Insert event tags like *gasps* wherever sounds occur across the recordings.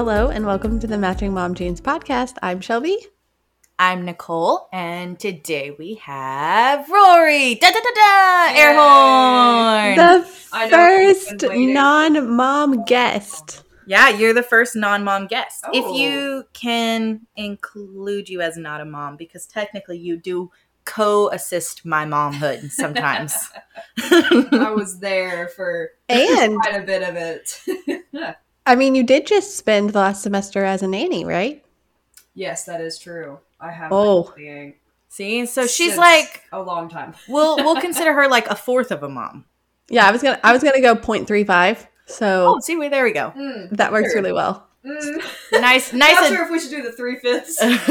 Hello and welcome to the Matching Mom Genes podcast. I'm Shelby. I'm Nicole, and today we have Rory. Da da da da! Air horn. The I know, we've first non-mom guest. yeah, you're the first non-mom guest. If Oh. you can include you as not a mom, because technically you do co-assist my momhood sometimes. *laughs* I was there for And quite a bit of it. *laughs* I mean, you did just spend the last semester as a nanny, right? yes, that is true. I have Oh. been studying See, so she's since like, a long time. *laughs* we'll we'll *laughs* consider her like a fourth of a mom. Yeah, I was gonna I was gonna go 0.35, so Oh, see, wait, there we go. Mm, that works sure. really well. mm. Nice, *laughs* nice, Not ad- sure if we should do the three fifths. I a don't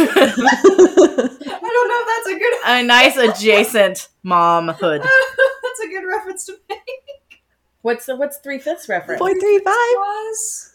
know if that's a good. A nice adjacent momhood. that's a good reference to make. What's the what's three fifths reference? 0.35. Was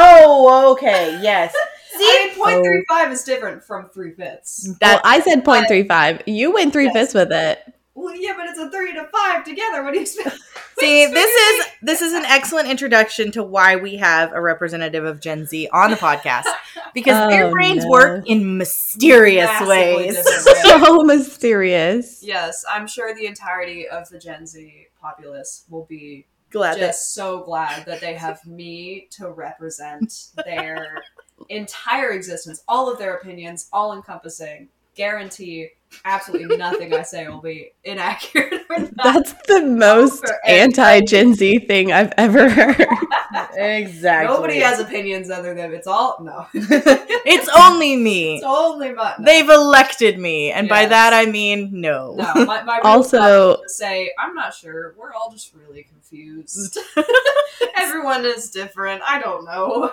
Oh, okay, yes. *laughs* I mean, point oh. three five is different from three fifths. Well, I said 0.35. You went three Yes. fifths with it. Well, yeah, but it's a three to five together. What do you expect? *laughs* see, this is this is an excellent introduction to why we have a representative of Gen Z on the podcast *laughs* because oh, their Oh, brains no. work in mysterious Massively ways. ways. So mysterious. Yes, I'm sure the entirety of the Gen Z populace will be Glad that just so glad that they have me to represent their *laughs* entire existence, all of their opinions, all encompassing. Guarantee absolutely nothing I say will be inaccurate or not. That's the most anti Gen Z thing I've ever heard. exactly. Nobody has opinions other than it's all no. *laughs* it's only me. It's only my no. They've elected me, and by that I mean no. no. My, my *laughs* Also- job is to say I'm not sure. We're all just really confused. *laughs* Everyone is different. I don't know.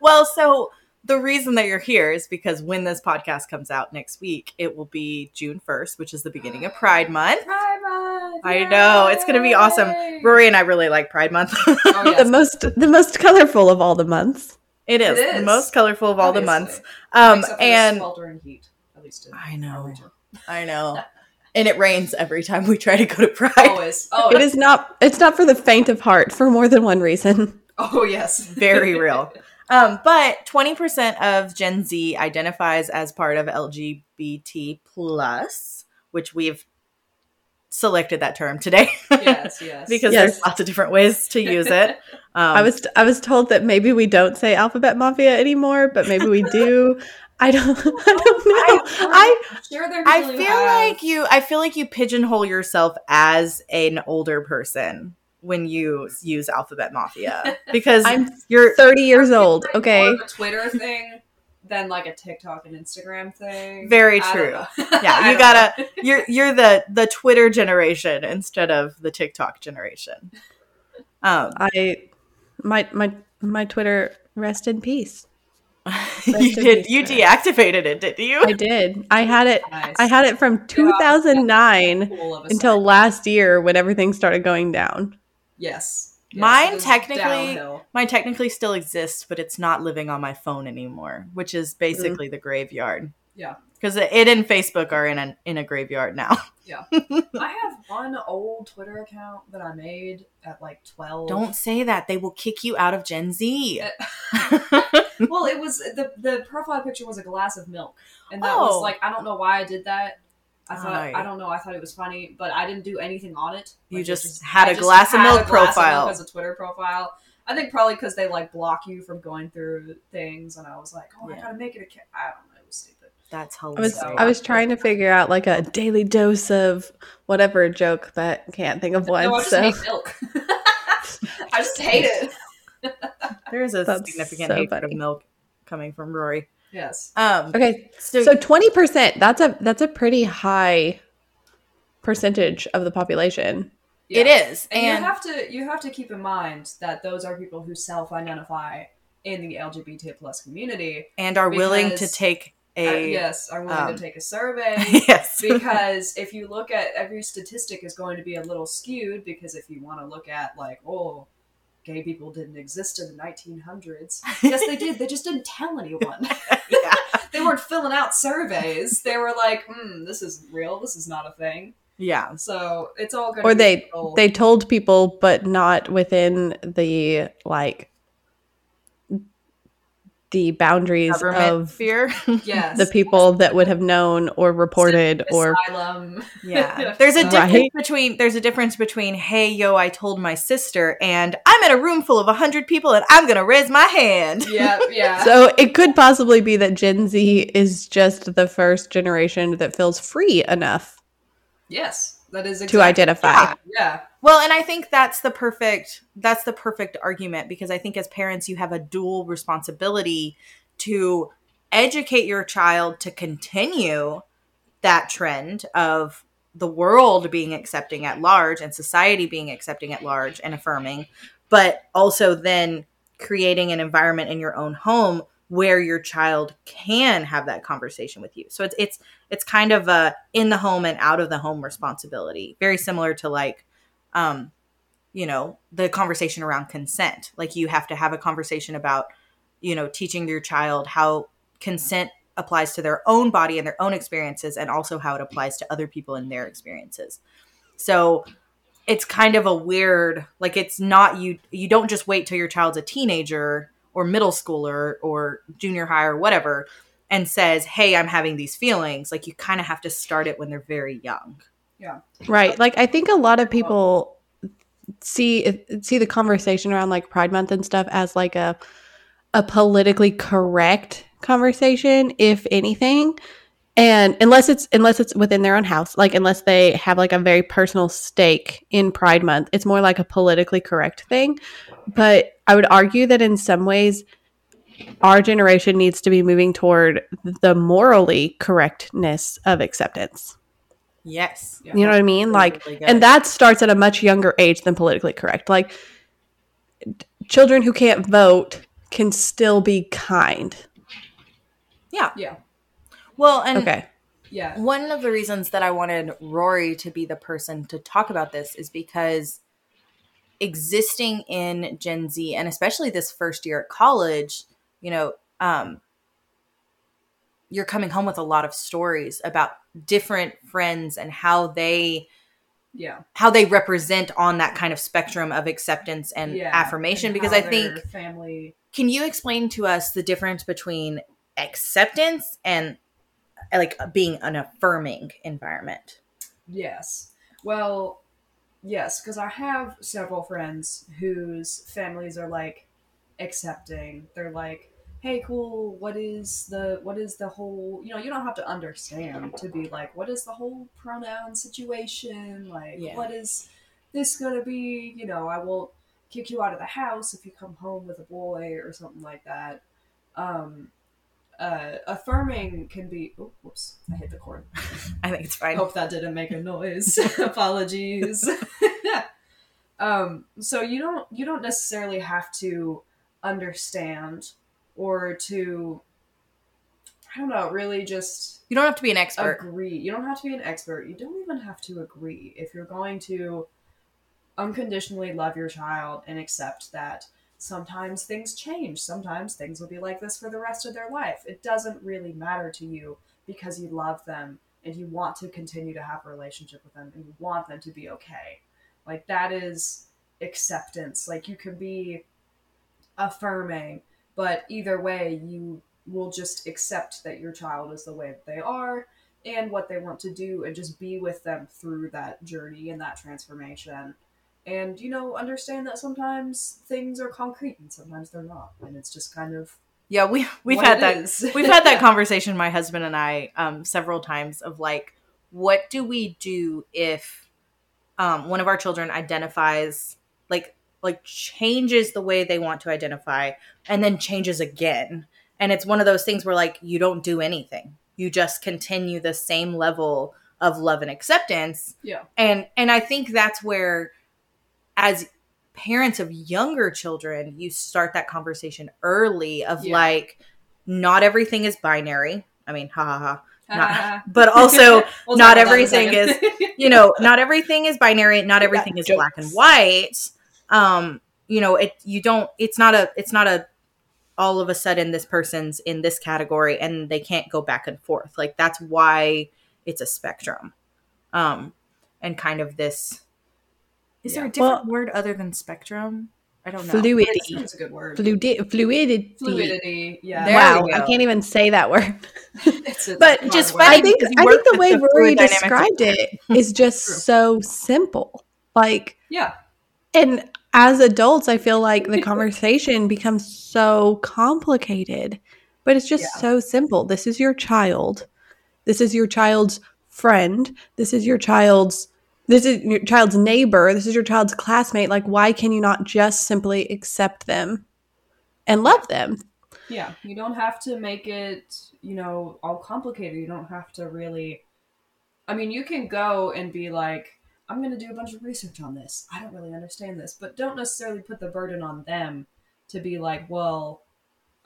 Well, so the reason that you're here is because when this podcast comes out next week, it will be June 1st, which is the beginning of Pride Month. *gasps* Pride Month. I know, it's gonna be awesome. Rory and I really like Pride Month. *laughs* Oh, yes. the most the most colorful of all the months. it is It the most colorful of all the months. Um, for and sweltering heat, at least in I know. I know, and it rains every time we try to go to Pride. Always. Oh, It is not it's not for the faint of heart for more than one reason. *laughs* Oh yes. Very real. Um, but 20% of Gen Z identifies as part of LGBT plus, which we've selected that term today yes. *laughs* Yes. because Yes. there's lots of different ways to use it. *laughs* Um, I was I was told that maybe we don't say alphabet mafia anymore, but maybe we do. *laughs* I don't I don't know. I sure they're I feel have- like you I feel like you pigeonhole yourself as an older person when you use alphabet mafia *laughs* because I'm you're 30 years old, Like, okay? more of a Twitter thing than like a TikTok and Instagram thing. Very true. yeah *laughs* you gotta know. *laughs* you're you're the the twitter generation instead of the tiktok generation um I my my my Twitter rest in peace. you in did peace, you Twitter. deactivated it did you I did. I had it Nice. I had it from 2009 Cool of a until last year when everything started going down. Yes. Yes, Mine technically- downhill. mine technically still exists but it's not living on my phone anymore which is basically the graveyard Yeah. because it and facebook are in a in a graveyard now yeah. *laughs* I have one old Twitter account that I made at like twelve. don't say that they will kick you out of gen z eh. *laughs* well, it was the the profile picture was a glass of milk, and that Oh. was like I don't know why I did that. I thought Right. I don't know. I thought it was funny, but I didn't do anything on it. You Like, it just had I a glass of milk a glass profile. as a Twitter profile. I think probably because they like block you from going through things, and I was like, oh, I gotta make it a. Ca-. I don't know. It was stupid. that's I was hilarious So- I was trying to figure out like a daily dose of whatever joke, but can't think of one. no, I just so hate milk. *laughs* I just hate it. there's a That's significant so hatred of milk coming from rory Yes. um okay, so, so twenty percent. That's a that's a pretty high percentage of the population. it Yeah. is And, and you have to you have to keep in mind that those are people who self-identify in the LGBT plus community. and are willing to Because- take Uh, a yes, are willing um, to take a survey *laughs* yes because if you look at every statistic is going to be a little skewed because if you want to look at like oh gay people didn't exist in the 1900s *laughs* yes they did. They just didn't tell anyone. *laughs* Yeah. *laughs* they weren't filling out surveys. They were like hmm this isn't real. This is not a thing. Yeah. So it's all going Or they they told people, but not within the like the boundaries Government of fear. *laughs* Yes. the people that would have known or reported or asylum. Yeah. *laughs* There's a difference Right. between there's a difference between hey yo I told my sister and I'm in a room full of 100 people and I'm going to raise my hand. Yeah, *laughs* yeah. so it could possibly be that Gen Z is just the first generation that feels free enough yes, that is to identify. Yeah. Yeah, Well, and I think that's the perfect that's the perfect argument because I think as parents you have a dual responsibility to educate your child to continue that trend of the world being accepting at large and society being accepting at large and affirming, but also then creating an environment in your own home where your child can have that conversation with you. So it's it's it's kind of a in the home and out of the home responsibility. Very similar to like um you know, the conversation around consent. Like you have to have a conversation about, you know, teaching your child how consent applies to their own body and their own experiences and also how it applies to other people and their experiences. So it's kind of a weird like it's not you you don't just wait till your child's a teenager or middle schooler or junior high or whatever and says, "Hey, I'm having these feelings." Like you kind of have to start it when they're very young. Right. Like I think a lot of people see see the conversation around like Pride Month and stuff as like a a politically correct conversation, if anything. And unless it's unless it's within their own house, like unless they have like a very personal stake in Pride Month, it's more like a politically correct thing. But I would argue that in some ways our generation needs to be moving toward the morally correctness of acceptance. Yes. Yeah. You know what I mean? Like Really and that starts at a much younger age than politically correct. Like children who can't vote can still be kind. yeah. yeah, Well, and Okay. yeah. one of the reasons that I wanted Rory to be the person to talk about this is because existing in Gen Z and especially this first year at college, you know, um, you're coming home with a lot of stories about different friends and how they Yeah. how they represent on that kind of spectrum of acceptance and yeah. affirmation And because I think family. can you explain to us the difference between acceptance and like being an affirming environment Yes. Well, yes, because I have several friends whose families are like accepting. They're like, "Hey, cool. What is the what is the whole? You know, you don't have to understand to be like, what is the whole pronoun situation? Like, Yeah. what is this gonna be? You know, I won't kick you out of the house if you come home with a boy or something like that." Um, uh, affirming can be. Oh, whoops! I hit the cord. *laughs* i think it's I fine hope that didn't make a noise. *laughs* *laughs* Apologies. um, so you don't you don't necessarily have to understand or to I don't know, really just you don't have to be an expert agree. You don't have to be an expert. You don't even have to agree if you're going to unconditionally love your child and accept that sometimes things change. Sometimes things will be like this for the rest of their life. It doesn't really matter to you because you love them and you want to continue to have a relationship with them and you want them to be okay. Like that is acceptance. Like you can be affirming, but either way you will just accept that your child is the way that they are and what they want to do and just be with them through that journey and that transformation and you know understand that sometimes things are concrete and sometimes they're not and it's just kind of yeah we we've what had that is. *laughs* we've had that *laughs* conversation my husband and i um several times of like what do we do if um one of our children identifies like like changes the way they want to identify and then changes again. And it's one of those things where like you don't do anything. You just continue the same level of love and acceptance. Yeah. And and i think that's where as parents of younger children you start that conversation early of Yeah. like not everything is binary. I mean ha ha ha. Not- *laughs* but also We'll not talk about that in a everything is you *laughs* know not everything is binary. Not everything is jokes. black and white um you know it you don't it's not a it's not a all of a sudden this person's in this category and they can't go back and forth like that's why it's a spectrum um and kind of this is there a Yeah. different word other than spectrum I don't know. Fluidity. That's a good word. Fluidi- fluidity. Fluidity. Yeah. There wow, I can't even say that word. *laughs* But just funny I think I think the way the Rory fluid dynamics of- described it is just *laughs* so simple. Like Yeah. And as adults, I feel like the conversation becomes so complicated. But it's just Yeah. so simple. This is your child. This is your child's friend. This is your child's this is your child's neighbor. This is your child's classmate. Like why can you not just simply accept them and love them? Yeah, you don't have to make it, you know, all complicated. You don't have to really. I mean, you can go and be like, I'm going to do a bunch of research on this. I don't really understand this, but don't necessarily put the burden on them to be like, well,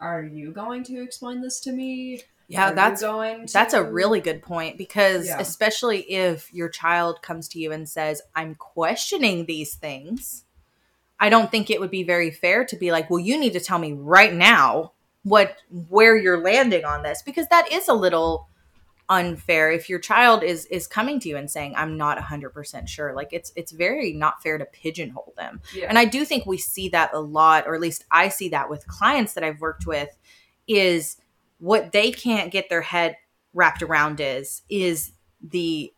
are you going to explain this to me? Yeah, Are that's going. To... That's a really good point because Yeah. especially if your child comes to you and says, "I'm questioning these things." I don't think it would be very fair to be like, "Well, you need to tell me right now what where you're landing on this," because that is a little unfair if your child is is coming to you and saying, "I'm not 100% sure." Like it's it's very not fair to pigeonhole them. Yeah. And I do think we see that a lot, or at least I see that with clients that I've worked with, is what they can't get their head wrapped around is is the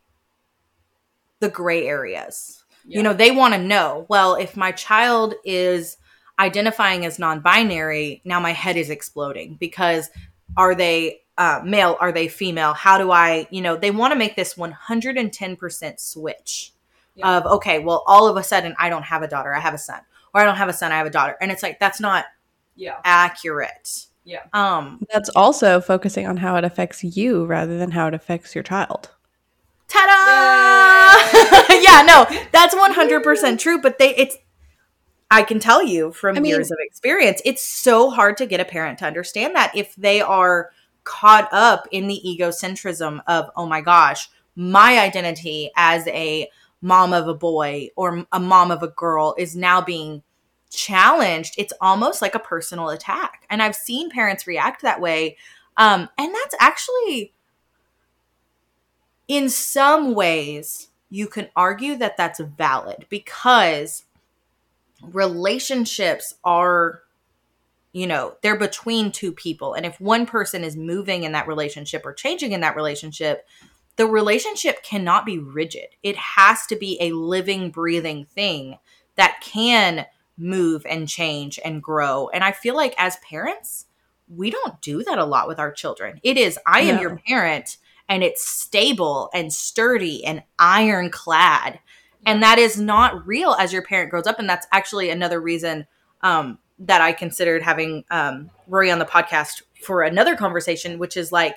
the gray areas. Yeah. You know, they want to know, well, if my child is identifying as non-binary, now my head is exploding because are they uh, male? Are they female? How do I, you know, they want to make this 110% switch Yeah. of, okay, well, all of a sudden I don't have a daughter, I have a son. Or I don't have a son, I have a daughter. And it's like, that's not yeah. accurate. Yeah. Um, That's also focusing on how it affects you rather than how it affects your child. ta-da! *laughs* yeah, no, *laughs* that's 100% true, but they it's I can tell you from I mean- years of experience, it's so hard to get a parent to understand that if they are caught up in the egocentrism of, oh my gosh, my identity as a mom of a boy or a mom of a girl is now being challenged. It's almost like a personal attack. And I've seen parents react that way. Um, and that's actually, in some ways, you can argue that that's valid because relationships are you know they're between two people. And if one person is moving in that relationship or changing in that relationship the relationship cannot be rigid. It has to be a living breathing thing that can move and change and grow. And i feel like as parents we don't do that a lot with our children. It is i am your parent and it's stable and sturdy and ironclad. And that is not real as your parent grows up. And that's actually another reason um, that i considered having um, rory on the podcast for another conversation which is like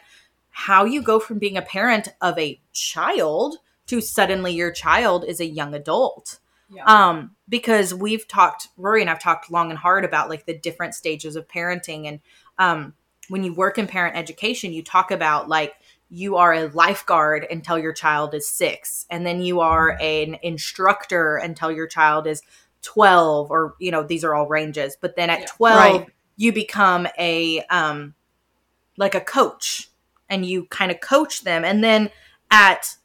how you go from being a parent of a child to suddenly your child is a young adult Yeah. um because we've talked rory and i've talked long and hard about like the different stages of parenting and um when you work in parent education you talk about like you are a lifeguard until your child is six and then you are an instructor until your child is 12 or you know these are all ranges but then at Yeah. 12 Right. you become a um like a coach and you kind of coach them. And then at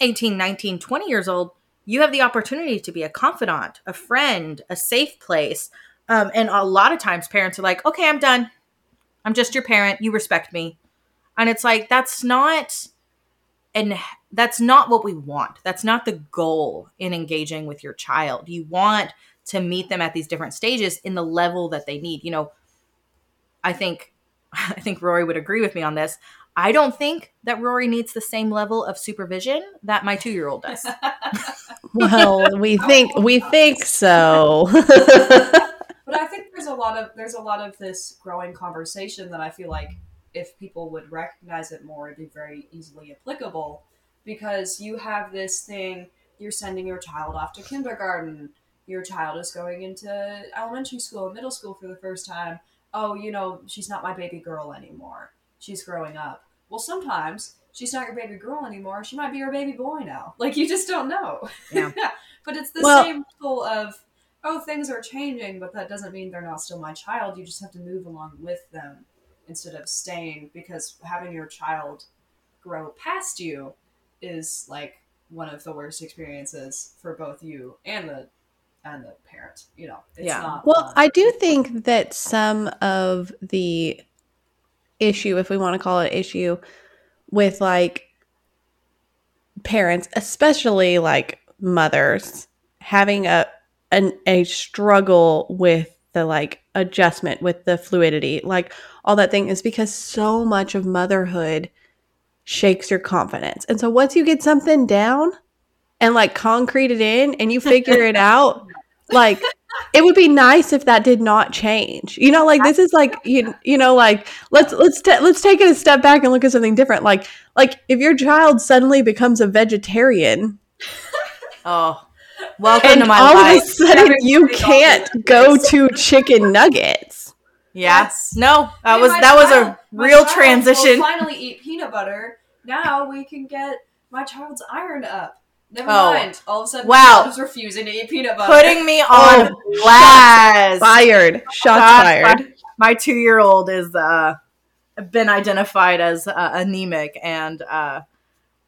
18 19 20 years old you have the opportunity to be a confidant a friend a safe place. Um, and a lot of times parents are like okay i'm done. I'm just your parent. You respect me. And it's like that's not and that's not what we want. That's not the goal in engaging with your child. You want to meet them at these different stages in the level that they need. You know i think *laughs* i think rory would agree with me on this. I don't think that rory needs the same level of supervision that my two-year-old does. *laughs* Well, we *laughs* think we think so. But I think there's a lot of there's a lot of this growing conversation that I feel like if people would recognize it more, it'd be very easily applicable. Because you have this thing, you're sending your child off to kindergarten, your child is going into elementary school and middle school for the first time. Oh, you know, she's not my baby girl anymore. She's growing up. Well, sometimes she's not your baby girl anymore. She might be your baby boy now. *laughs* Like you just don't know. Yeah. *laughs* but it's the Well- same level of oh, things are changing, but that doesn't mean they're not still my child. You just have to move along with them instead of staying because having your child grow past you is like one of the worst experiences for both you and the and the parent. You know, it's Yeah. not. Well, fun. I do think that some of the issue, if we want to call it issue, with like parents, especially like mothers, having a an a struggle with the like adjustment with the fluidity, like all that thing is because so much of motherhood shakes your confidence. And so once you get something down and like concrete it in and you figure it *laughs* out, like it would be nice if that did not change. You know, like this is like you you know like let's let's ta let's take it a step back and look at something different. Like like if your child suddenly becomes a vegetarian *laughs* Oh, welcome and to my all life. of a sudden you can't go to chicken nuggets. Yes. No, that Hey, was my that was a real transition. Will finally eat peanut butter. Now we can get my child's iron up. Never Oh. mind. All of a sudden, Wow. my child is refusing to eat peanut butter. Putting me on Oh, blast. Fired. Shots Shots fired. My two-year-old is uh been identified as uh, anemic, and uh,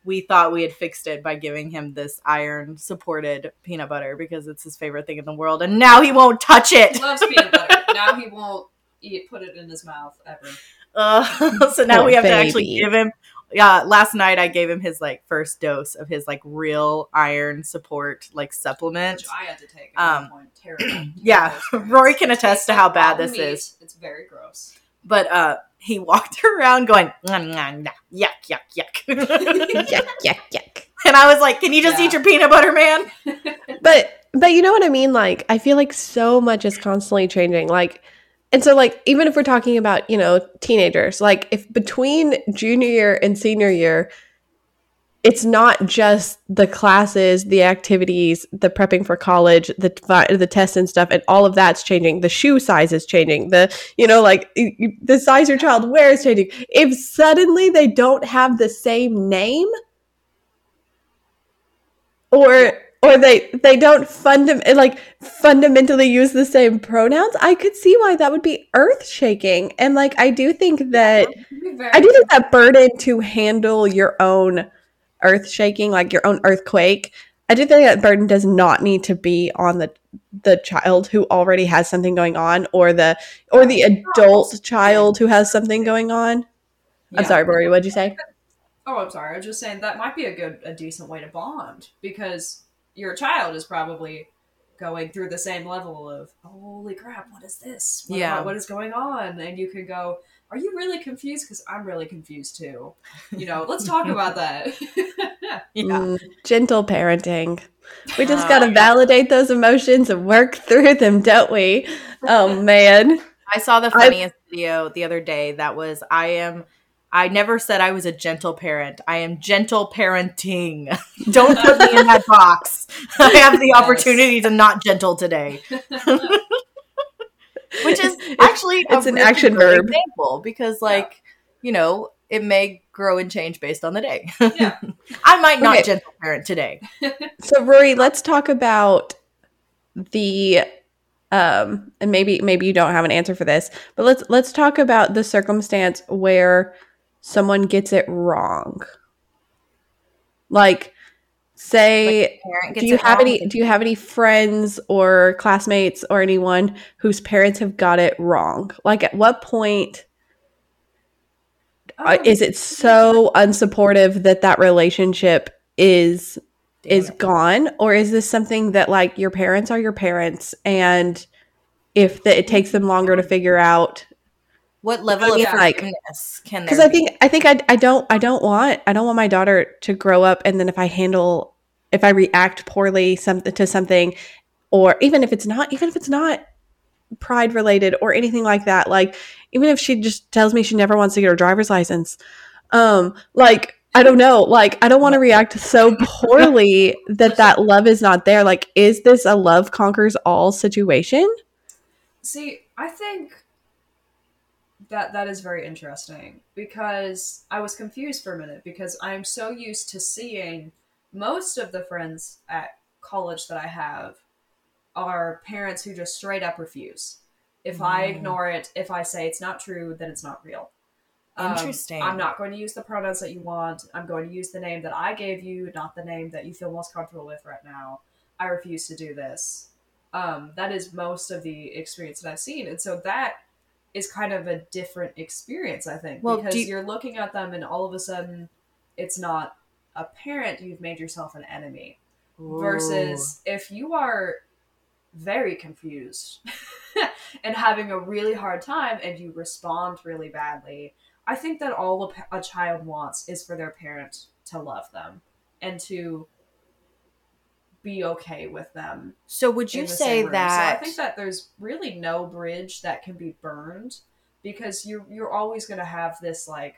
we thought we had fixed it by giving him this iron-supported peanut butter because it's his favorite thing in the world, and now he won't touch it. He it. loves peanut butter. now he won't eat. Put it in his mouth ever. Uh, *laughs* so now Poor we have to actually give him. Yeah, last night I gave him his like first dose of his like real iron support like supplement. Which I had to take. Um, At one point. Terrible. *clears throat* terrible yeah. Rory can attest to how bad this meat. is. It's very gross. But uh, *laughs* he walked around going "Nom, nom, nom, yuck yuck yuck, *laughs* yuck, yuck, yuck. and I was like, "Can you just Yeah. eat your peanut butter, man?" *laughs* but but you know what i mean like i feel like so much is constantly changing like and so like even if we're talking about you know teenagers like if between junior year and senior year it's not just the classes the activities the prepping for college the the tests and stuff and all of that's changing. The shoe size is changing. The you know like the size your child wears is changing. If suddenly they don't have the same name or or they they don't fundam- like fundamentally use the same pronouns i could see why that would be earth shaking and like i do think that It can be very i do think that burden to handle your own earth shaking like your own earthquake i do think that burden does not need to be on the the child who already has something going on or the or the adult child who has something going on i'm sorry Rory, what'd you say Oh, I'm sorry. I was just saying that might be a good, a decent way to bond because your child is probably going through the same level of holy crap, what is this? What, Yeah. what is going on? And you can go, are you really confused? Because I'm really confused too. You know, let's talk *laughs* about that. *laughs* Yeah, Mm, gentle parenting. We just Uh, got to validate those emotions and work *laughs* through them, don't we? Oh man. I saw the I- funniest video the other day. That was I am. I never said I was a gentle parent. I am gentle parenting. Don't put me in that box. I have the Yes. opportunity to not gentle today. Which is *laughs* actually a it's an really action verb. example because like you know it may grow and change based on the day yeah. *laughs* i might not Okay. gentle parent today *laughs* So Rory, let's talk about the um and maybe maybe you don't have an answer for this, but let's let's talk about the circumstance where someone gets it wrong. Like say Parent do you have wrong. any do you have any friends or classmates or anyone whose parents have got it wrong? Like at what point uh, Oh, is it so unsupportive that that relationship is is gone? Or is this something that like your parents are your parents and if the, it takes them longer to figure out what level I of like- can because i think i think I, I don't i don't want i don't want my daughter to grow up and then if i handle if i react poorly something to something or even if it's not even if it's not pride related or anything like that like even if she just tells me she never wants to get her driver's license um like i don't know like i don't want to react so poorly *laughs* that that love is not there. Like is this a love conquers all situation? See, I think that that is very interesting because I was confused for a minute because I'm so used to seeing most of the friends at college that I have are parents who just straight up refuse. If I Mm. ignore it, if I say it's not true, then it's not real. Um, Interesting. I'm not going to use the pronouns that you want. I'm going to use the name that I gave you, not the name that you feel most comfortable with right now. I refuse to do this. Um, that is most of the experience that I've seen, and so that is kind of a different experience, I think, Well, because you- you're looking at them, and all of a sudden, it's not apparent you've made yourself an enemy. Versus if you are very confused *laughs* and having a really hard time, and you respond really badly, I think that all a, a child wants is for their parent to love them and to be okay with them so would you say that So I think that there's really no bridge that can be burned because you're you're always going to have this like,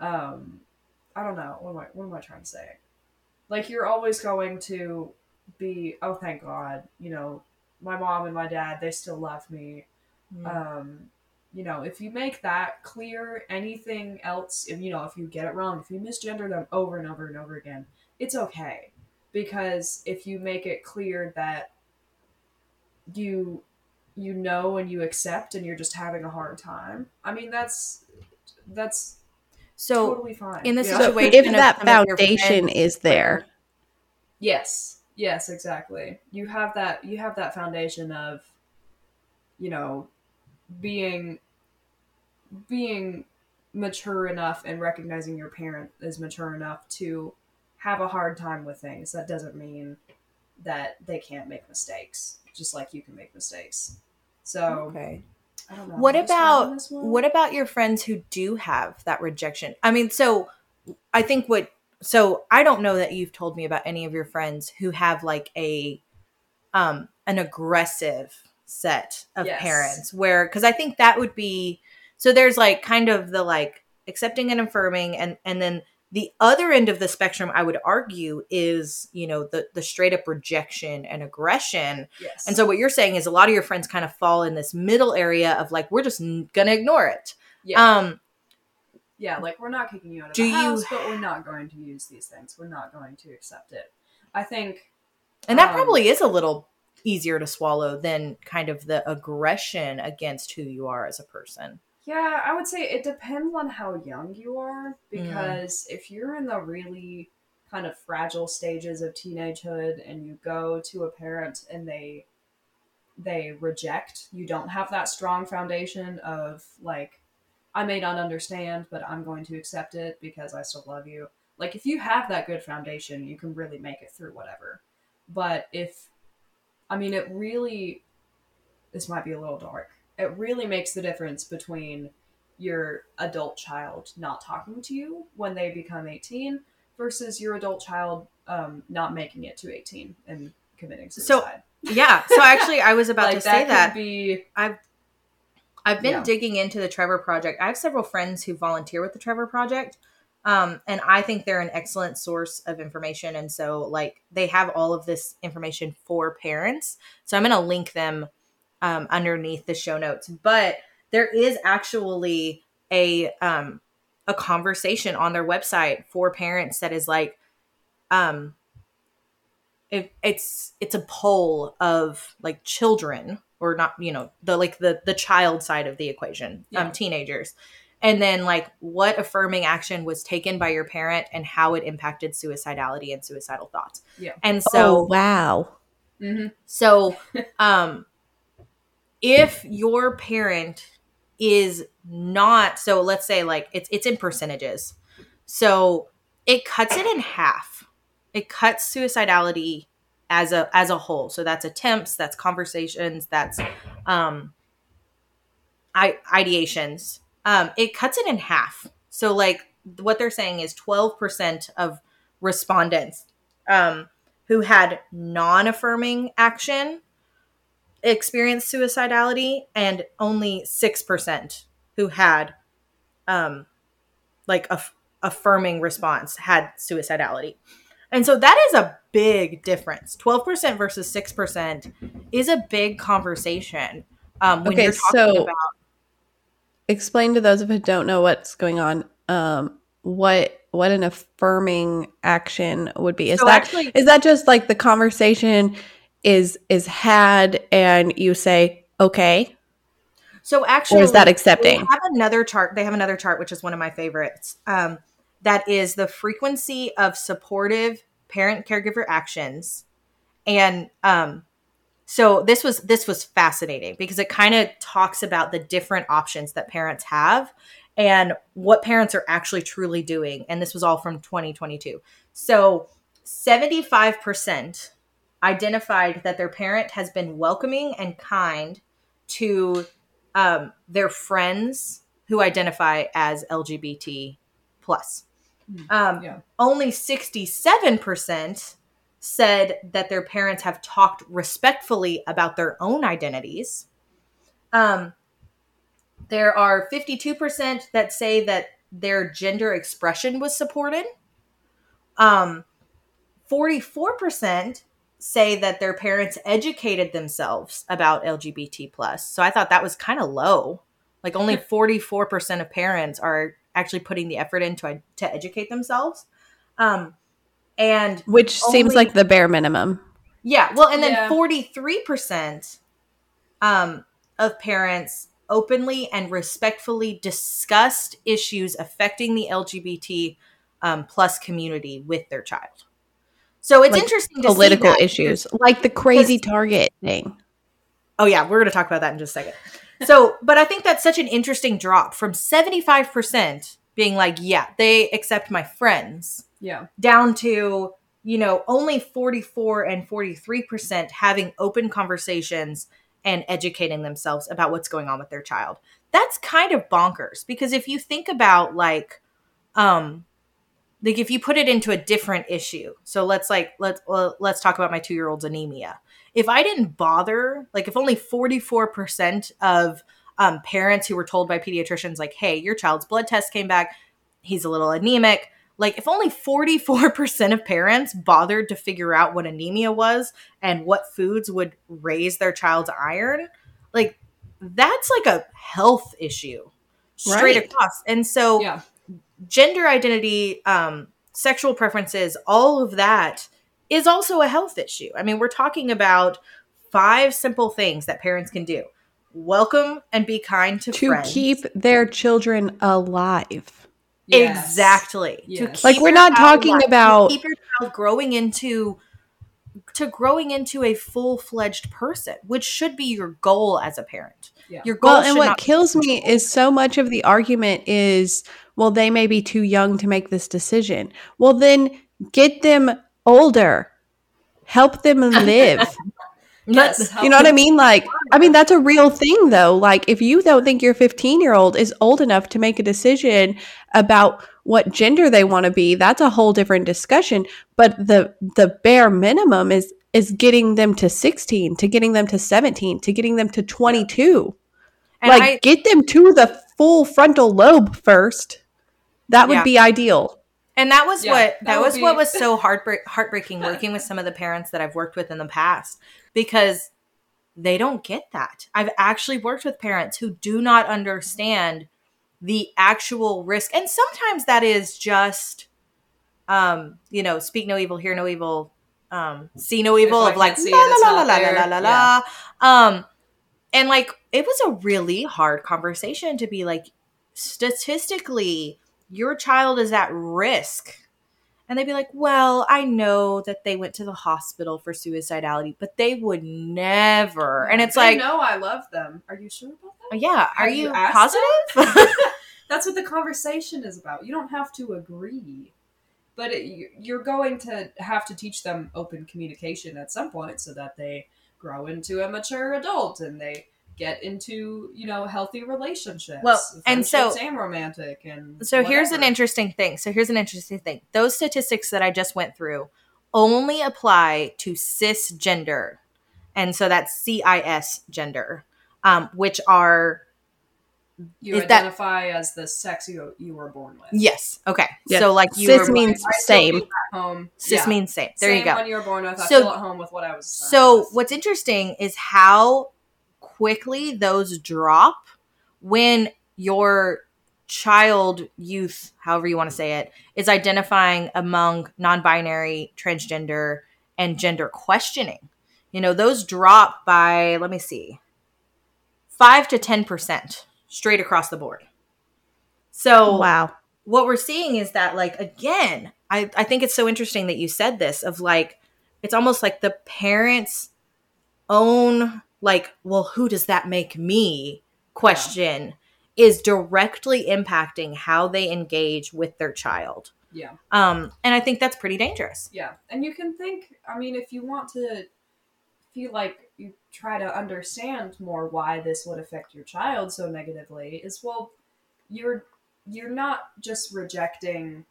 um, I don't know what am I what am I trying to say? Like you're always going to be oh thank God you know my mom and my dad they still love me Mm. um you know if you make that clear anything else if you know if you get it wrong if you misgender them over and over and over again it's okay because if you make it clear that you you know and you accept and you're just having a hard time i mean that's that's so totally fine in this you know? So situation if that some of your foundation friends- is there, Yes. Yes, exactly. You have that you have that foundation of you know being being mature enough and recognizing your parent is mature enough to have a hard time with things. That doesn't mean that they can't make mistakes, just like you can make mistakes. So okay I don't know. What Am I describing about what about your friends who do have that rejection? I mean, so I think what so I don't know that you've told me about any of your friends who have like a um an aggressive set of Yes. parents where cuz I think that would be so there's like kind of the like accepting and affirming and and then the other end of the spectrum I would argue is, you know, the the straight up rejection and aggression yes. and so what you're saying is a lot of your friends kind of fall in this middle area of like we're just gonna ignore it. yeah. Um, yeah, like we're not kicking you out of the you- house, but we're not going to use these things. We're not going to accept it. I think and that Um, probably is a little easier to swallow than kind of the aggression against who you are as a person. Yeah, I would say it depends on how young you are Mm. because if you're in the really kind of fragile stages of teenagehood and you go to a parent and they they reject, you don't have that strong foundation of like I may not understand, but I'm going to accept it because I still love you. Like if you have that good foundation, you can really make it through whatever. But if I mean it really this might be a little dark. It really makes the difference between your adult child not talking to you when they become 18 versus your adult child um, not making it to 18 and committing suicide. So. Yeah. So actually, I was about *laughs* like to say could that. be I've been Yeah. digging into the Trevor Project. I have several friends who volunteer with the Trevor Project. Um, and I think they're an excellent source of information. And so, like, they have all of this information for parents. So, I'm going to link them um, underneath the show notes. But there is actually a um, a conversation on their website for parents that is like, um, it, it's it's a poll of like children or not you know the like the the child side of the equation Yeah. um teenagers and then like what affirming action was taken by your parent and how it impacted suicidality and suicidal thoughts Yeah. and oh so wow, Mhm. so um if your parent is not so let's say like it's it's in percentages. So it cuts it in half. It cuts suicidality as a as a whole. So that's attempts that's conversations that's um I, ideations. Um it cuts it in half. So like what they're saying is 12% of respondents um who had non-affirming action experienced suicidality and only 6% who had um like a affirming response had suicidality and so that is a big difference 12% versus 6% is a big conversation um when Okay, you're talking so- about explain to those of who don't know what's going on. Um, what what an affirming action would be? Is so that actually is that just like the conversation is is had and you say okay, so actually or is that They accepting? have another chart. They have another chart, which is one of my favorites. Um, that is the frequency of supportive parent caregiver actions and um, so this was this was fascinating because it kind of talks about the different options that parents have and what parents are actually truly doing and this was all from 2022 so 75% identified that their parent has been welcoming and kind to um, their friends who identify as lgbt plus um, Yeah. only 67% said that their parents have talked respectfully about their own identities. Um, there are 52% that say that their gender expression was supported. Um, 44% say that their parents educated themselves about LGBT plus. So I thought that was kind of low. Like only 44% of parents are actually putting the effort into to educate themselves. Um, and Which seems like the bare minimum. yeah, well, and then Yeah. forty three percent um of parents openly and respectfully discussed issues affecting the LGBT um, plus community with their child. So it's Like interesting to Political see that. issues, like the crazy Target thing. Oh yeah, we're going to talk about that in just a second. So, but I think that's such an interesting drop from seventy five percent being like, yeah, they accept my friends, Yeah. down to you know only 44 and 43% having open conversations and educating themselves about what's going on with their child that's kind of bonkers because if you think about like um like if you put it into a different issue so let's like let's well, let's talk about my two year old's anemia if i didn't bother like if only 44% of um, parents who were told by pediatricians like hey your child's blood test came back he's a little anemic like if only 44% of parents bothered to figure out what anemia was and what foods would raise their child's iron like that's like a health issue straight Right. across and so Yeah. Gender identity um sexual preferences all of that is also a health issue i mean we're talking about five simple things that parents can do welcome and be kind to, friends. To friends. keep their children alive. Yes. Exactly. To Yes. keep Like, we're not talking alive, to about- keep your child growing into to growing into a full fledged person, which should be your goal as a parent. Yeah. Your goal Well, and what not kills me is so much of the argument is, well, they may be too young to make this decision. Well, then get them older, help them *laughs* live. Yes. you know what I mean? Like, I mean, that's a real thing, though. Like, if you don't think your 15 year old is old enough to make a decision about what gender they want to be, that's a whole different discussion. But the the bare minimum is is getting them to 16, to getting them to 17, to getting them to 22 And like I, get them to the full frontal lobe first that would Yeah. be ideal and that was Yeah, what that that, was be- what was *laughs* so heartbreak heartbreaking working with some of the parents that I've worked with in the past because they don't get that. I've actually worked with parents who do not understand the actual risk. And sometimes that is just um you know speak no evil hear no evil um see no evil of like la la it's la not la la there. la la la. Um and like it was a really hard conversation to be like statistically your child is at risk and they'd be like well i know that they went to the hospital for suicidality but they would never and it's They like know I love them. Are you sure about that? yeah are Have you you positive *laughs* *laughs* That's what the conversation is about. You don't have to agree, but it, you're going to have to teach them open communication at some point so that they grow into a mature adult and they get into you know healthy relationships. Well, and so- friendships and romantic and So here's an interesting thing. So here's an interesting thing. Those statistics that I just went through only apply to cisgender. And so that's CIS gender, um, which are, you is that- identify as the sex you you were born with. yes, okay. Yeah. So like you cis were, means I still same at home. cis Yeah. means same. There Same you go. When you were born with, I So- feel at home with what I was. So with. what's interesting is how quickly those drop when your child, youth, however you want to say it, is identifying among non-binary, transgender, and gender questioning. You know, those drop by let me see, five to ten percent straight across the board. So wow what we're seeing is that like again I, I think it's so interesting that you said this of like it's almost like the parents own like, well, who does that make me question is directly impacting how they engage with their child. Yeah. Um, and I think that's pretty dangerous. Yeah. And you can think, I mean, if you want to feel like you try to understand more why this would affect your child so negatively, is well, you're you're not just rejecting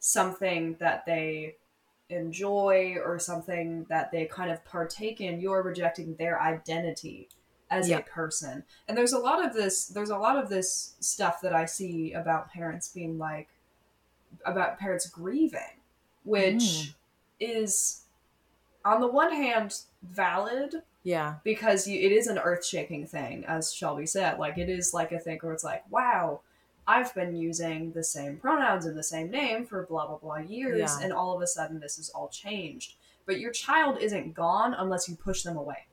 something that they enjoy or something that they kind of partake in, you're rejecting their identity as Yeah. a person. And there's a lot of this there's a lot of this stuff that I see about parents being like about parents grieving, which Mm. is on the one hand valid Yeah. because you, it is an earth-shaking thing as Shelby said. Like it is like a thing where it's like, wow, I've been using the same pronouns and the same name for blah blah blah years Yeah. and all of a sudden this is all changed. But your child isn't gone unless you push them away.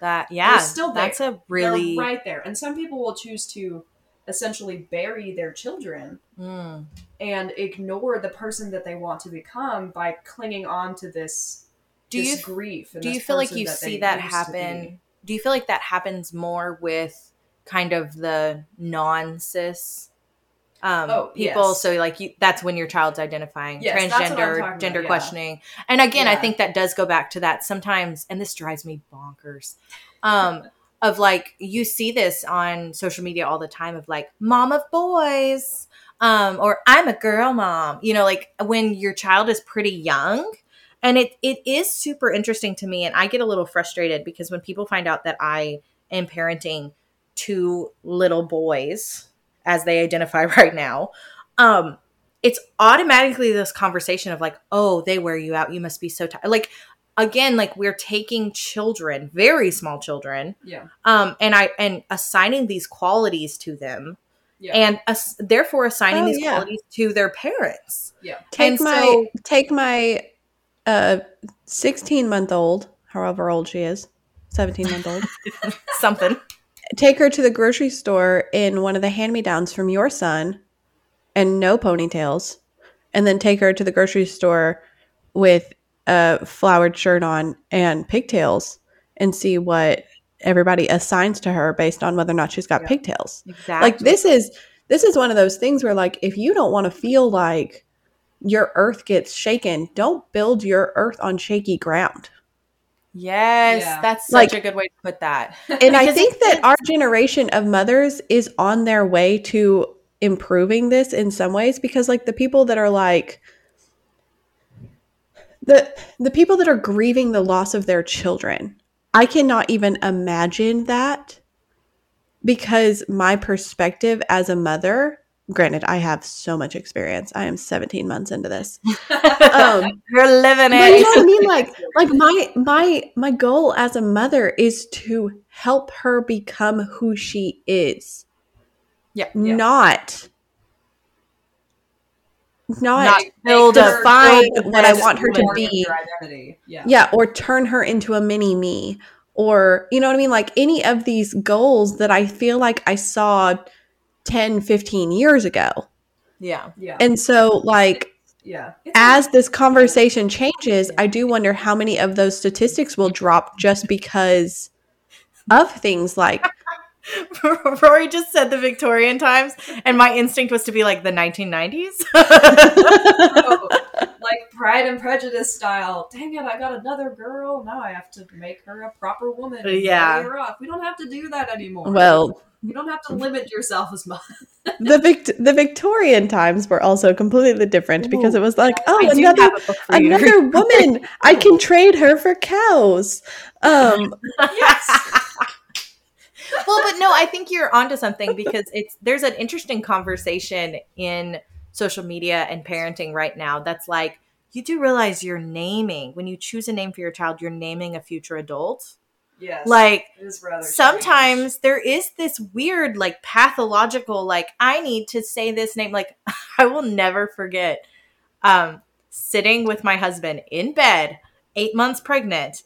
That yeah. still there. that's a really They're right there. And some people will choose to essentially bury their children Mm. and ignore the person that they want to become by clinging on to this Do this you grief. Do you feel like you they see that happen do you feel like that happens more with kind of the non-cis um Oh, people yes. so like you that's when your child's identifying Yes, that's what I'm transgender gender about, yeah. questioning and again i think that does go back to that sometimes and this drives me bonkers um *laughs* of like you see this on social media all the time of like mom of boys um or i'm a girl mom you know like when your child is pretty young and it it is super interesting to me and i get a little frustrated because when people find out that i am parenting two little boys as they identify *laughs* right now um it's automatically this conversation of like oh they wear you out you must be so tired like again like we're taking children very small children Yeah. um and i and assigning these qualities to them Yeah. and as, therefore assigning Oh, these yeah. qualities to their parents Yeah, Take And my so- take my uh 16 month old, however old she is, 17 month old. *laughs* something take her to the grocery store in one of the hand me downs from your son and no ponytails, and then take her to the grocery store with a flowered shirt on and pigtails and see what everybody assigns to her based on whether or not she's got Yeah. pigtails. exactly Like this is this is one of those things where like if you don't want to feel like your earth gets shaken, don't build your earth on shaky ground. Yes Yeah. that's such Like- a good way to put that *laughs* And I think that our generation of mothers is on their way to improving this in some ways because like the people that are like the the people that are grieving the loss of their children. I cannot even imagine that because my perspective as a mother, granted I have so much experience. I am 17 months into this. *laughs* Um you're living but you know what I mean? *laughs* Like, like my my my goal as a mother is to help her become who she is. Yeah, yeah. Not not, Not build a- define what I want her to be. identity. Yeah. Yeah, or turn her into a mini me. Or, you know what I mean? Like any of these goals that I feel like I saw 10, 15 years ago. yeah Yeah. And so, like, yeah. As this conversation changes, I do wonder how many of those statistics will drop just because of things like *laughs* Rory just said the Victorian times, and my instinct was to be like the 1990s. Oh, *laughs* *laughs* like Pride and Prejudice style. Dang it, I got another girl. Now I have to make her a proper woman. Yeah. her off. We don't have to do that anymore. well, you don't have to limit yourself as much. *laughs* the Vict- the Victorian times were also completely different because it was like, oh, I another have a book for you to another *laughs* woman. I can trade her for cows. Um, yes. *laughs* well, but no, I think you're onto something because it's there's an interesting conversation in social media and parenting right now that's like you do realize you're naming when you choose a name for your child, you're naming a future adult. Yes. Like it is rather sometimes there is this weird like pathological like i need to say this name like *laughs* i will never forget um sitting with my husband in bed eight months pregnant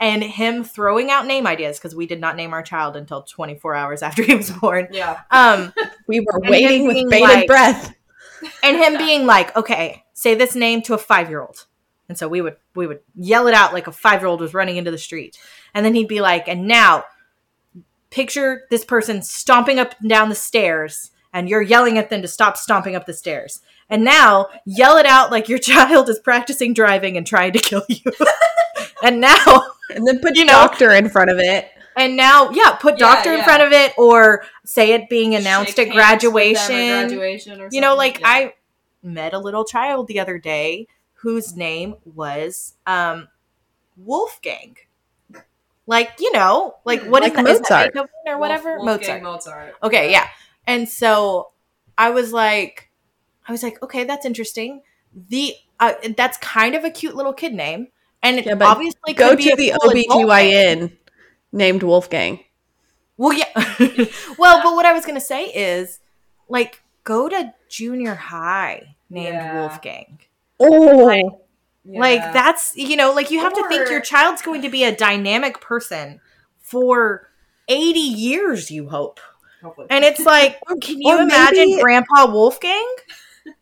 and him throwing out name ideas because we did not name our child until 24 hours after he was born. Yeah. um *laughs* we were waiting with being bated like- breath. *laughs* and him being like okay say this name to a five year old And so we would we would yell it out like a five year old was running into the street. And then he'd be like, and now picture this person stomping up and down the stairs and you're yelling at them to stop stomping up the stairs. And now yell it out like your *laughs* child is practicing driving and trying to kill you. *laughs* and now And then put You know- doctor in front of it. and now yeah, put Yeah, doctor in front of it or say it being announced Shake at hands with them graduation. at graduation or you know, like Yeah. I met a little child the other day whose name was um Wolfgang. Like, you know, like what is Like that? Is that Mozart. Beethoven or whatever? Wolfgang Mozart. Mozart. Okay, yeah. And so I was like, I was like, okay, that's interesting. The uh, that's kind of a cute little kid name, and it Yeah, obviously Go could be to a the cool adult name. OBGYN named Wolfgang. Well, yeah. *laughs* well, but what I was gonna say is, like, go to junior high named Yeah. Wolfgang. Oh, Like Yeah. that's you know, like you have to think your child's going to be a dynamic person for eighty years. You hope, Hopefully. and it's like, *laughs* can you imagine maybe- Grandpa Wolfgang?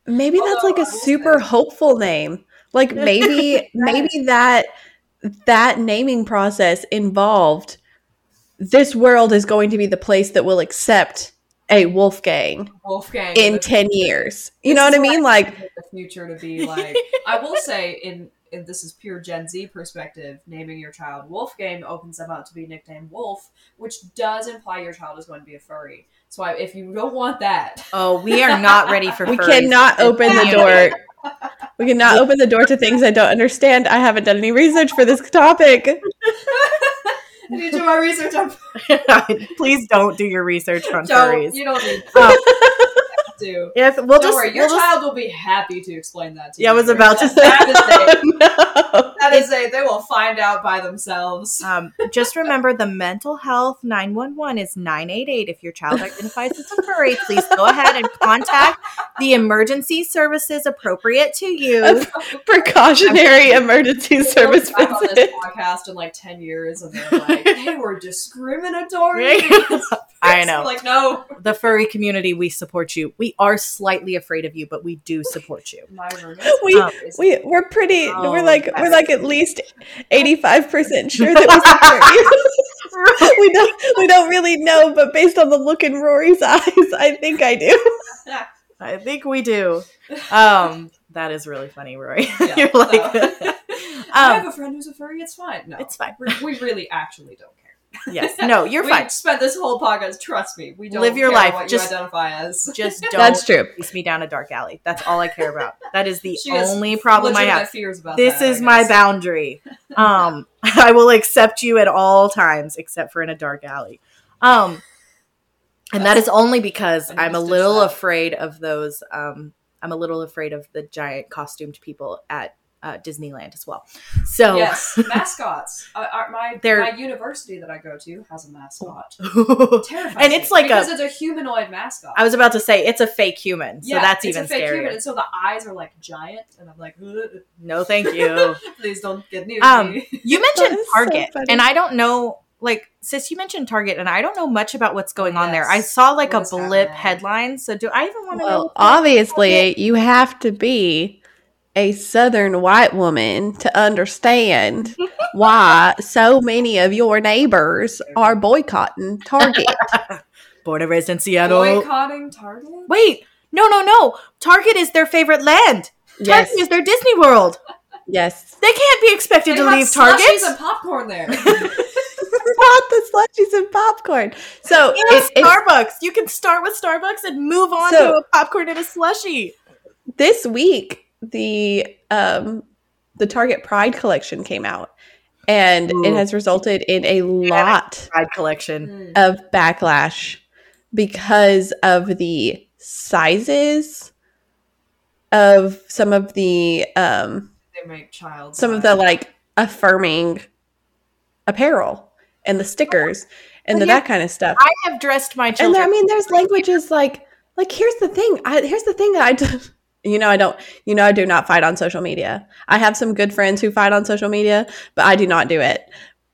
maybe that's Although like a oh, super hopeful name. Like maybe *laughs* maybe that that naming process involved this world is going to be the place that will accept a Wolfgang Wolfgang in 10 years. You know what I mean? Like the future to be like. I will *laughs* say, in, in this is pure Gen Z perspective, naming your child Wolfgang opens them up to be nicknamed Wolf, which does imply your child is going to be a furry. So I, if you don't want that, Oh, we are not ready for. *laughs* we cannot open the door. We cannot open the door to things I don't understand. I haven't done any research for this topic. *laughs* I need to do my research on. *laughs* Please don't do your research on Don't furries. you don't need Um, *laughs* to. If we'll Don't just, worry, your we'll just- child will be happy to explain that to you. Yeah, I was about to say That- is a- *laughs* no. that is a they will find out by themselves. *laughs* Um, just remember the mental health 911 is 988. If your child identifies as a furry, please go ahead and contact the emergency services appropriate to you. *laughs* Precautionary emergency service Back on this podcast in like ten years, and they're like, "They were discriminatory." I know. like, no, The furry community, we support you. We are slightly afraid of you, but we do support you. *laughs* We- Um, We we're pretty Oh, we're like we're like at least eighty five percent sure that we support you. *laughs* we don't we don't really know, but based on the look in Rory's *laughs* eyes, I think I do. I think we do. Um, that is really funny, Rory. Yeah, You're like, so- I have um, a friend who's a furry. It's fine. No, it's fine. we we really actually don't care. Yes, *laughs* no, you're we fine. spent this whole podcast. Trust me, we don't Live your care life, What just- you identify as. Just *laughs* don't That's true. chase me down a dark alley. That's all I care about. That is the *laughs* She only problem I have. Fears about This that, I is my boundary. Um, I will accept you at all times, except for in a dark alley. Um, and that is only because I need I'm a little afraid of those. Um, I'm a little afraid of the giant costumed people at uh, Disneyland as well. So Yes, *laughs* mascots. Uh, my They're- my university that I go to has a mascot. *laughs* Terrifying. And it's like a- because it's a humanoid mascot. I was about to say it's a fake human, so Yeah, that's it's even a fake scarier. human, and so the eyes are like giant, and I'm like, "Ugh, No, thank you. *laughs* please don't get near Um, me. You mentioned is so Target, and I don't know, like, sis, you mentioned Target, and I don't know much about what's going on there. I saw like What a blip happening? headline, so do I even want to Well, know? obviously, you have to be a southern white woman to understand *laughs* why so many of your neighbors are boycotting Target. *laughs* Born and raised in Seattle. Boycotting Target. Wait, no, no, no. Target is their favorite land. Target yes, is their Disney World. yes. They can't be expected They to have leave slushies Target. and popcorn there. *laughs* Not the slushies and popcorn. So You know, it, it's Starbucks. You can start with Starbucks and move on So- to a popcorn and a slushie. this week the um the Target Pride collection came out, and Ooh. it has resulted in a lot Pride collection. Mm. of backlash because of the sizes of some of the um They make child. some of the like affirming apparel and the stickers and the, yeah, that kind of stuff. I have dressed my and children. there, I mean, there's languages like like here's the thing. I, here's the thing that I do. *laughs* You know, I don't. You know, I do not fight on social media. I have some good friends who fight on social media, but I do not do it.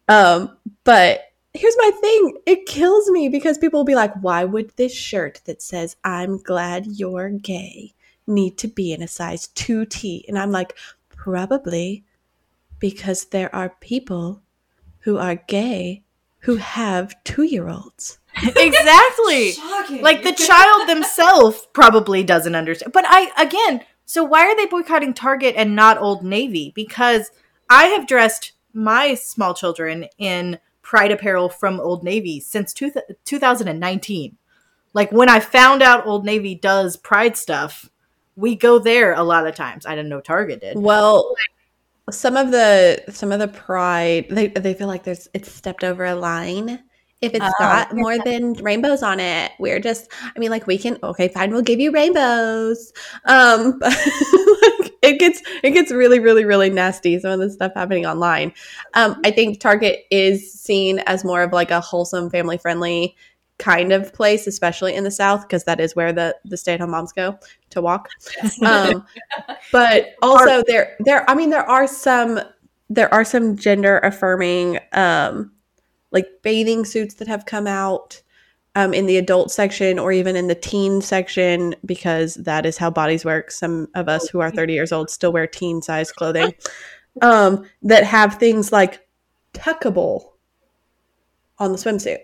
Um, but here's my thing: it kills me because people will be like, "Why would this shirt that says I'm glad you're gay need to be in a size two T?" And I'm like, Probably because there are people who are gay who have two year olds. *laughs* exactly. Shocking. Like the child *laughs* themselves probably doesn't understand. But I again, so why are they boycotting Target and not Old Navy? Because I have dressed my small children in Pride apparel from Old Navy since two, 2019. Like when I found out Old Navy does Pride stuff, we go there a lot of times. I didn't know Target did. Well, some of the some of the pride they they feel like there's it's stepped over a line if it's Oh. got more than rainbows on it. We're just I mean like we can okay fine we'll give you rainbows. Um *laughs* but like, it gets it gets really really really nasty some of the stuff happening online. Um I think Target is seen as more of like a wholesome family friendly kind of place especially in the south because that is where the the stay-at-home moms go to walk um, *laughs* but also there there i mean there are some there are some gender affirming um like bathing suits that have come out um, in the adult section or even in the teen section because that is how bodies work. Some of us who are 30 years old still wear teen size clothing um, that have things like tuckable on the swimsuit.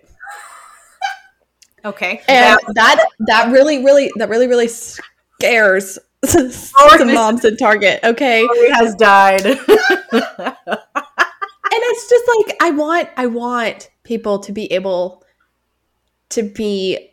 Okay. and that that really really that really really scares *laughs* some moms at target okay? Has died. *laughs* and it's just like i want i want people to be able to be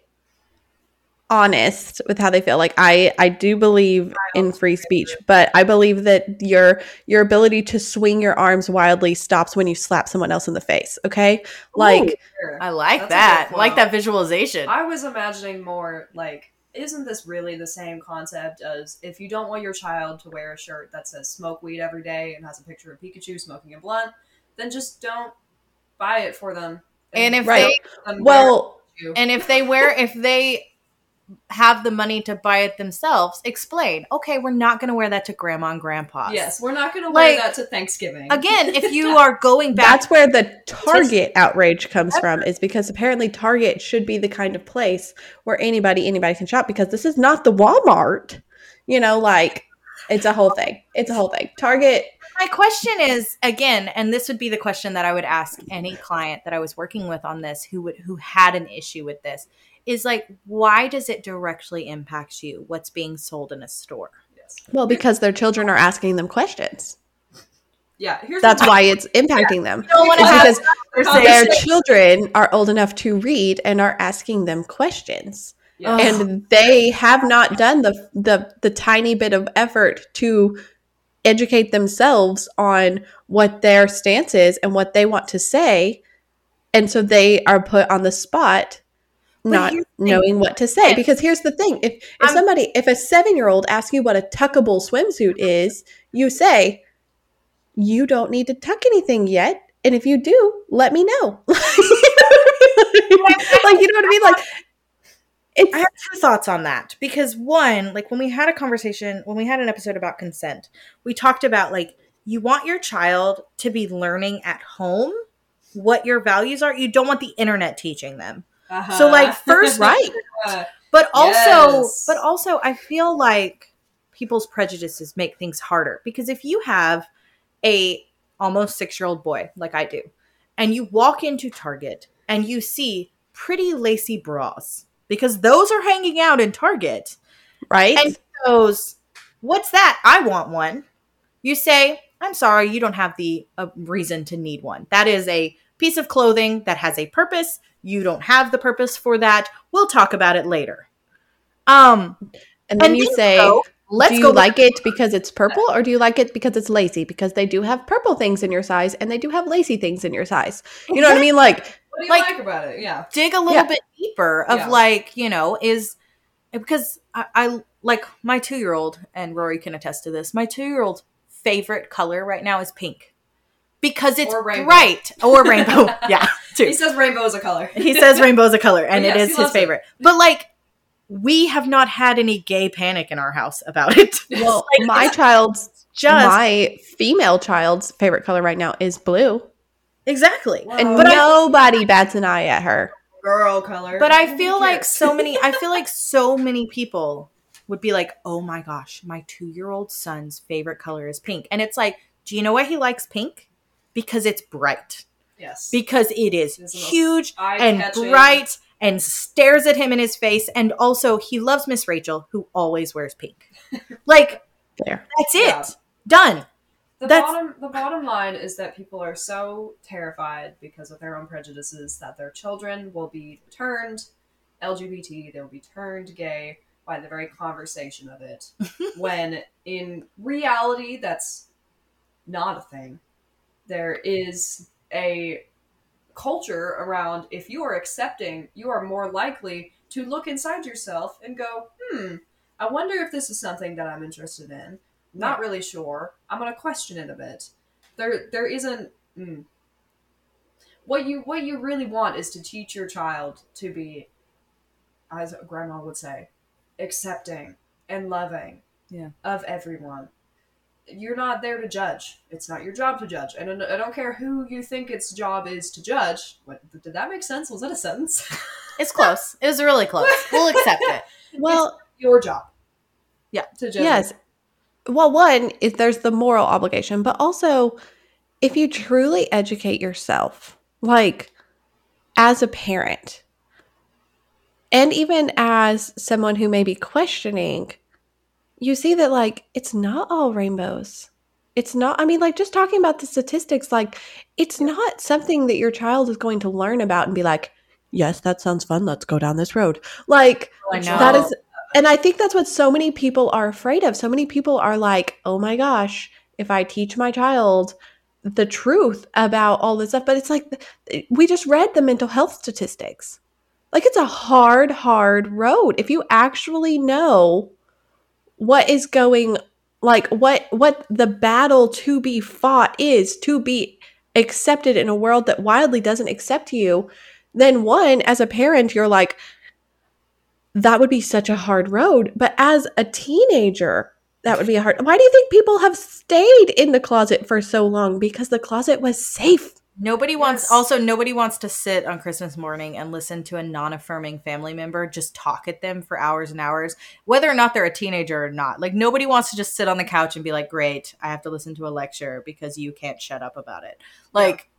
honest with how they feel like i i do believe in free speech but i believe that your your ability to swing your arms wildly stops when you slap someone else in the face okay like Sure. I like That's that. I like that visualization. I was imagining more like, isn't this really the same concept as if you don't want your child to wear a shirt that says smoke weed every day and has a picture of Pikachu smoking a blunt, then just don't buy it for them. And if Right. they them well and if they wear if they have the money to buy it themselves, explain. Okay, we're not going to wear that to grandma and grandpa. yes, we're not going to Like, wear that to Thanksgiving. Again, if you *laughs* are going back that's where the target outrage comes from is because apparently target should be the kind of place where anybody anybody can shop because this is not the walmart you know like it's a whole thing. It's a whole thing. Target My question is again, and this would be the question that I would ask any client that I was working with on this who would who had an issue with this is like why does it directly impact you what's being sold in a store? yes. well because their children are asking them questions. Yeah, here's that's what why it's impacting them. Don't wanna It's have because their children are old enough to read and are asking them questions Yes. and they have not done the the the tiny bit of effort to educate themselves on what their stance is and what they want to say. And so they are put on the spot But not here's the thing. knowing what to say. Yeah. because here's the thing. If if I'm- somebody if a 7-year-old asks you what a tuckable swimsuit is you say you don't need to tuck anything yet. And if you do let me know. *laughs* Like you know what i mean? Like it's I have two thoughts on that because one, like when we had a conversation, when we had an episode about consent, we talked about like you want your child to be learning at home what your values are. You don't want the internet teaching them. Uh-huh. So like first *laughs* right But also, Yes. but also, I feel like people's prejudices make things harder because if you have a almost six year old boy like I do, and you walk into Target and you see pretty lacy bras because those are hanging out in Target, right and he goes, "What's that? I want one." You say, "I'm sorry, you don't have the uh, reason to need one. That is a piece of clothing that has a purpose. You don't have the purpose for that. We'll talk about it later." Um, And then and you say, go, "Let's do you go like it because it's purple or do you like it because it's lacy? Because they do have purple things in your size and they do have lacy things in your size. You know what I mean? Like, what do you like- like, about it? Yeah. dig a little Yeah. bit deeper of Yeah. like you know is because I, I like my two year old and Rory can attest to this. My two year old favorite color right now is pink because it's Or rainbow. bright or *laughs* rainbow. yeah, He says rainbow is a color. He says rainbow is a color, *laughs* and Yes, it he is his loves it. favorite. But like, we have not had any gay panic in our house about it. *laughs* well, Like, my child's, just my female child's favorite color right now is blue. Exactly. And But I- nobody bats an eye at her. girl color. But I oh feel like so many I feel like *laughs* so many people would be like, "Oh my gosh, my 2-year-old son's favorite color is pink." And it's like, "Do you know why he likes pink? Because it's bright. Yes. Because it is It's huge and bright and stares at him in his face and also he loves Miss Rachel who always wears pink." *laughs* like There. that's it. Yeah. Done. The That's- bottom the bottom line is that people are so terrified because of their own prejudices that their children will be turned LGBT, they'll be turned gay by the very conversation of it. *laughs* when in reality that's not a thing. There is a culture around if you are accepting, you are more likely to look inside yourself and go, hmm, I wonder if this is something that I'm interested in. Not really sure. I'm gonna question it a bit. There, there isn't. Mm. What you what you really want is to teach your child to be, as Grandma would say, accepting and loving Yeah. of everyone. You're not there to judge. It's not your job to judge. And I don't care who you think its job is to judge. What did that make sense? Was that a sentence? *laughs* It's close. It was really close. We'll accept it. Well, your job. Yeah. To judge. yes. Well, one is there's the moral obligation, but also if you truly educate yourself, like as a parent, and even as someone who may be questioning, you see that like it's not all rainbows. It's not, I mean, like just talking about the statistics, like it's not something that your child is going to learn about and be like, yes, that sounds fun. Let's go down this road. Like, oh, know. that is and i think that's what so many people are afraid of. So many people are like oh my gosh if i teach my child the truth about all this stuff but it's like we just read the mental health statistics. Like it's a hard hard road. If you actually know what is going like what what the battle to be fought is to be accepted in a world that wildly doesn't accept you then one as a parent you're like that would be such a hard road. But as a teenager, that would be a hard. Why do you think people have stayed in the closet for so long? Because the closet was safe. Nobody wants Yes. also nobody wants to sit on Christmas morning and listen to a non-affirming family member just talk at them for hours and hours, whether or not they're a teenager or not. Like nobody wants to just sit on the couch and be like, "Great, I have to listen to a lecture because you can't shut up about it." Like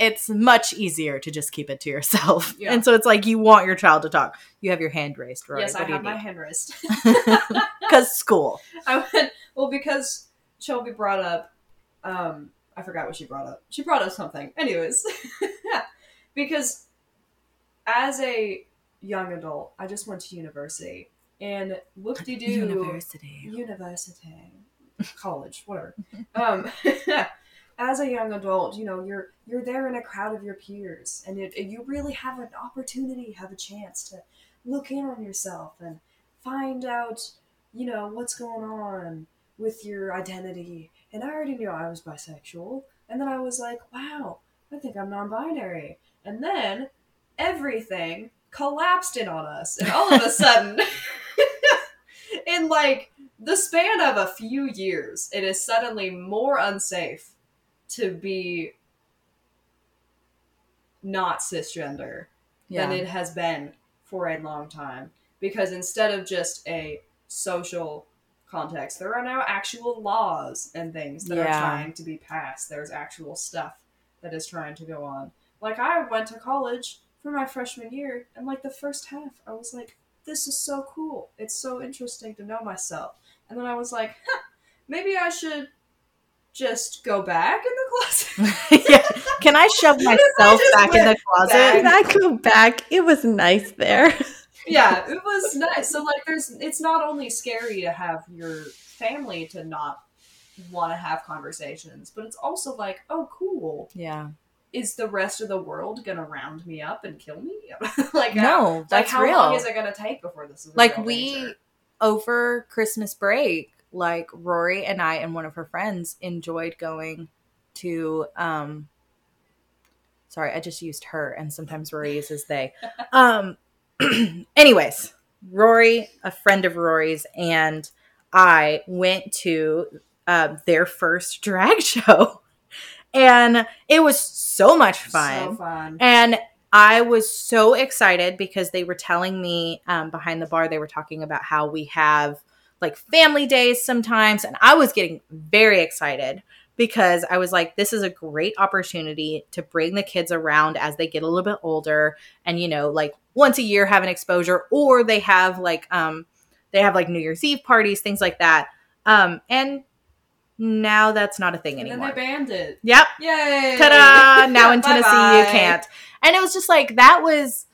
it's much easier to just keep it to yourself. *laughs* Yeah. And so it's like you want your child to talk. You have your hand raised, right? Yes, I what do have my hand raised. *laughs* *laughs* Cuz school. I went well because Shelby brought up. Um, I forgot what she brought up. She brought up something. Anyways, because as a young adult, I just went to university and whoop de doo University. university, college, whatever. um, as a young adult, you know, you're you're there in a crowd of your peers, and it, you really have an opportunity, have a chance to look in on yourself and find out, you know, what's going on with your identity. And I already knew I was bisexual, and then I was like, wow, I think I'm non-binary, and then everything collapsed in on us, and all of a sudden. *laughs* in like the span of a few years, it is suddenly more unsafe to be not cisgender than it has been for a long time. Because instead of just a social context, there are now actual laws and things that are trying to be passed. There's actual stuff that is trying to go on. Like, I went to college for my freshman year, and like the first half, I was like, this is so cool. It's so interesting to know myself. And then I was like, huh, maybe I should just go back in the closet. *laughs* yeah. Can I shove *laughs* myself just back in the went closet? Can I go back? It was nice there. *laughs* yeah, it was nice. So like there's it's not only scary to have your family to not want to have conversations, but it's also like, oh cool. Yeah. Is the rest of the world gonna round me up and kill me? like how, No, like that's how real. long is it gonna take before this is like real we danger? over Christmas break, like Rory and I and one of her friends enjoyed going to um sorry, I just used her and sometimes Rory uses they. *laughs* Um *clears throat* anyways, Rory, a friend of Rory's and I went to uh, their first *laughs* drag show. And it was so much fun. So fun. And I was so excited because they were telling me um, behind the bar, they were talking about how we have like family days sometimes. And I was getting very excited because I was like, this is a great opportunity to bring the kids around as they get a little bit older and, you know, like once a year have an exposure or they have like, um, they have like New Year's Eve parties, things like that. Um, and now that's not a thing And anymore. they banned it. Yep. Yay! Ta-da! *laughs* Now in Tennessee you can't. And it was just like that was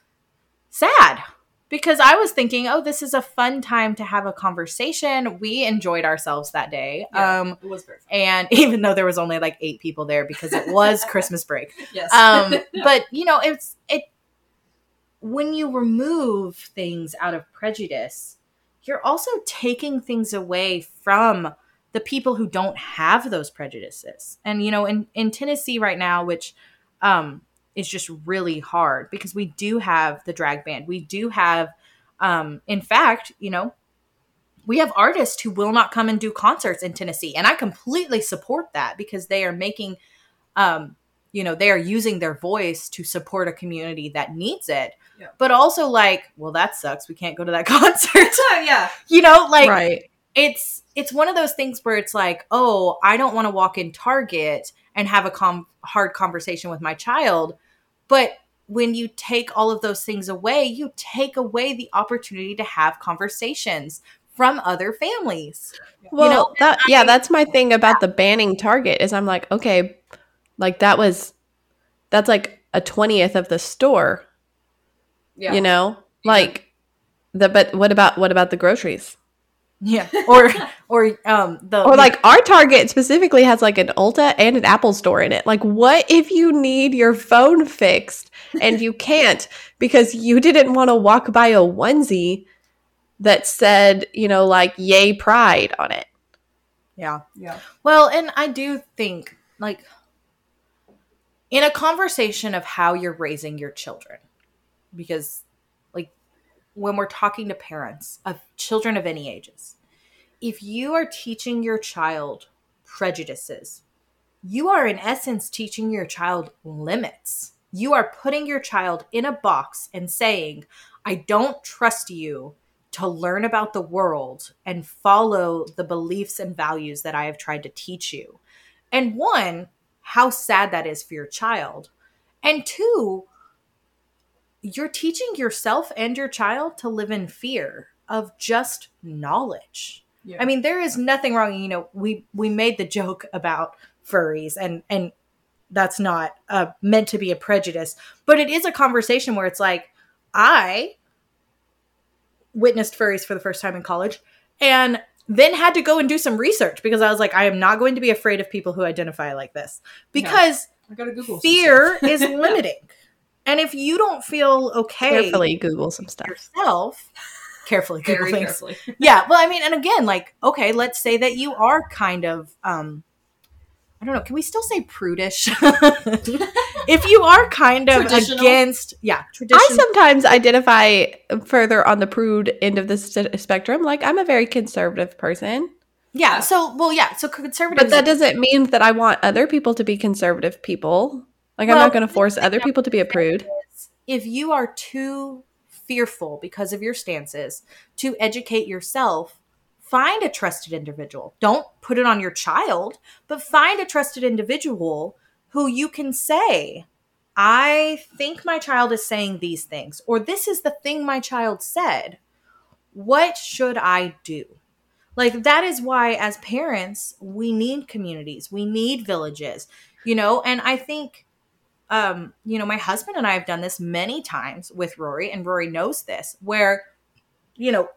sad because I was thinking, oh, this is a fun time to have a conversation. We enjoyed ourselves that day. Yeah, Um it was very fun. and *laughs* even though there was only like eight people there because it was *laughs* Christmas break. Yes. Um *laughs* but you know, it's it when you remove things out of prejudice, you're also taking things away from the people who don't have those prejudices. And you know, in in Tennessee right now, which um is just really hard because we do have the drag band. We do have um in fact, you know, we have artists who will not come and do concerts in Tennessee and I completely support that because they are making um you know, they are using their voice to support a community that needs it. Yeah. But also like, well that sucks. We can't go to that *laughs* concert. *laughs* yeah. you know, like right. it's it's one of those things where it's like, oh, I don't want to walk in Target and have a com- hard conversation with my child, but when you take all of those things away, you take away the opportunity to have conversations from other families. Well, know, that yeah, that's my thing about the banning Target is I'm like, okay, like that was that's like a twentieth of the store, Yeah. you know, like the but what about what about the groceries? Yeah, or or um the Or like our Target specifically has like an Ulta and an Apple store in it. Like, what if you need your phone fixed and you can't because you didn't want to walk by a onesie that said, you know, like "Yay Pride" on it? yeah. Yeah. Well, and I do think like in a conversation of how you're raising your children, because like when we're talking to parents of children of any ages, if you are teaching your child prejudices, you are in essence teaching your child limits. You are putting your child in a box and saying, I don't trust you to learn about the world and follow the beliefs and values that I have tried to teach you. And one, how sad that is for your child. And two, you're teaching yourself and your child to live in fear of just knowledge. Yeah. I mean, there is nothing wrong. You know, we we made the joke about furries, and and that's not uh, meant to be a prejudice, but it is a conversation where it's like, I witnessed furries for the first time in college, and then had to go and do some research because I was like, I am not going to be afraid of people who identify like this because I gotta Google fear is *laughs* limiting, and if you don't feel okay Carefully Google some stuff. yourself, *laughs* carefully Google very things carefully. *laughs* yeah well i mean and again like okay let's say that you are kind of um i don't know can we still say prudish *laughs* if you are kind of against yeah tradition I sometimes identify further on the prude end of the st- spectrum. Like I'm a very conservative person, yeah so well yeah so conservative but that doesn't mean that I want other people to be conservative people. Like I'm not going to force other people to be a prude. if you are too fearful because of your stances to educate yourself find a trusted individual. Don't put it on your child but find a trusted individual who you can say i think my child is saying these things or this is the thing my child said. What should i do? Like that is why as parents we need communities. We need villages you know? And i think um, you know, my husband and I have done this many times with Rory, and Rory knows this, where, you know,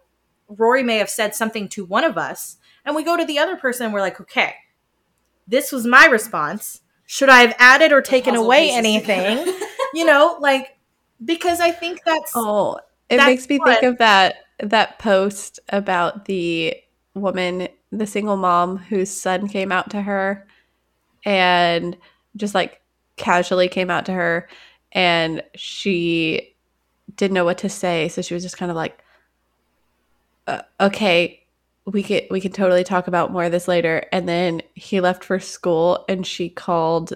Rory may have said something to one of us, and we go to the other person and we're like, okay, this was my response. Should I have added or taken away anything? *laughs* you know, like, because I think that's, Oh, it That's makes me what- think of that that post about the woman, the single mom whose son came out to her and just like casually came out to her and she didn't know what to say, so she was just kind of like uh, okay, we can we can totally talk about more of this later and then he left for school and she called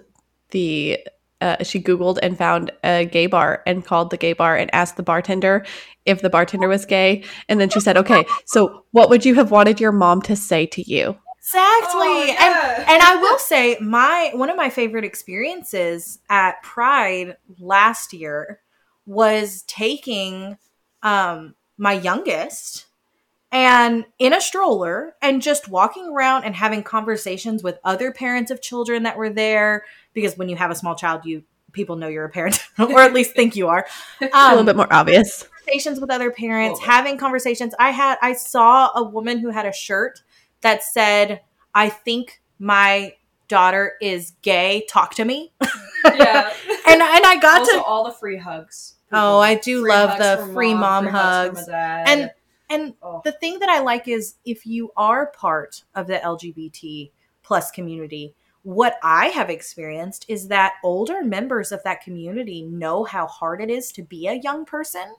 the uh, she Googled and found a gay bar and called the gay bar and asked the bartender if the bartender was gay. And then she said, okay, so what would you have wanted your mom to say to you? Exactly. Oh, And yeah. and I will say my one of my favorite experiences at Pride last year was taking um my youngest and in a stroller and just walking around and having conversations with other parents of children that were there because when you have a small child you people know you're a parent *laughs* or at least think you are *laughs* a little um, bit more obvious. conversations with other parents, having conversations. I had I saw a woman who had a shirt that said, "I think my daughter is gay. Talk to me." yeah. *laughs* And and I got also, to all the free hugs. Oh, I do Free love the free mom free hugs. dad. and and oh, the thing that I like is if you are part of the LGBT plus community, what I have experienced is that older members of that community know how hard it is to be a young person.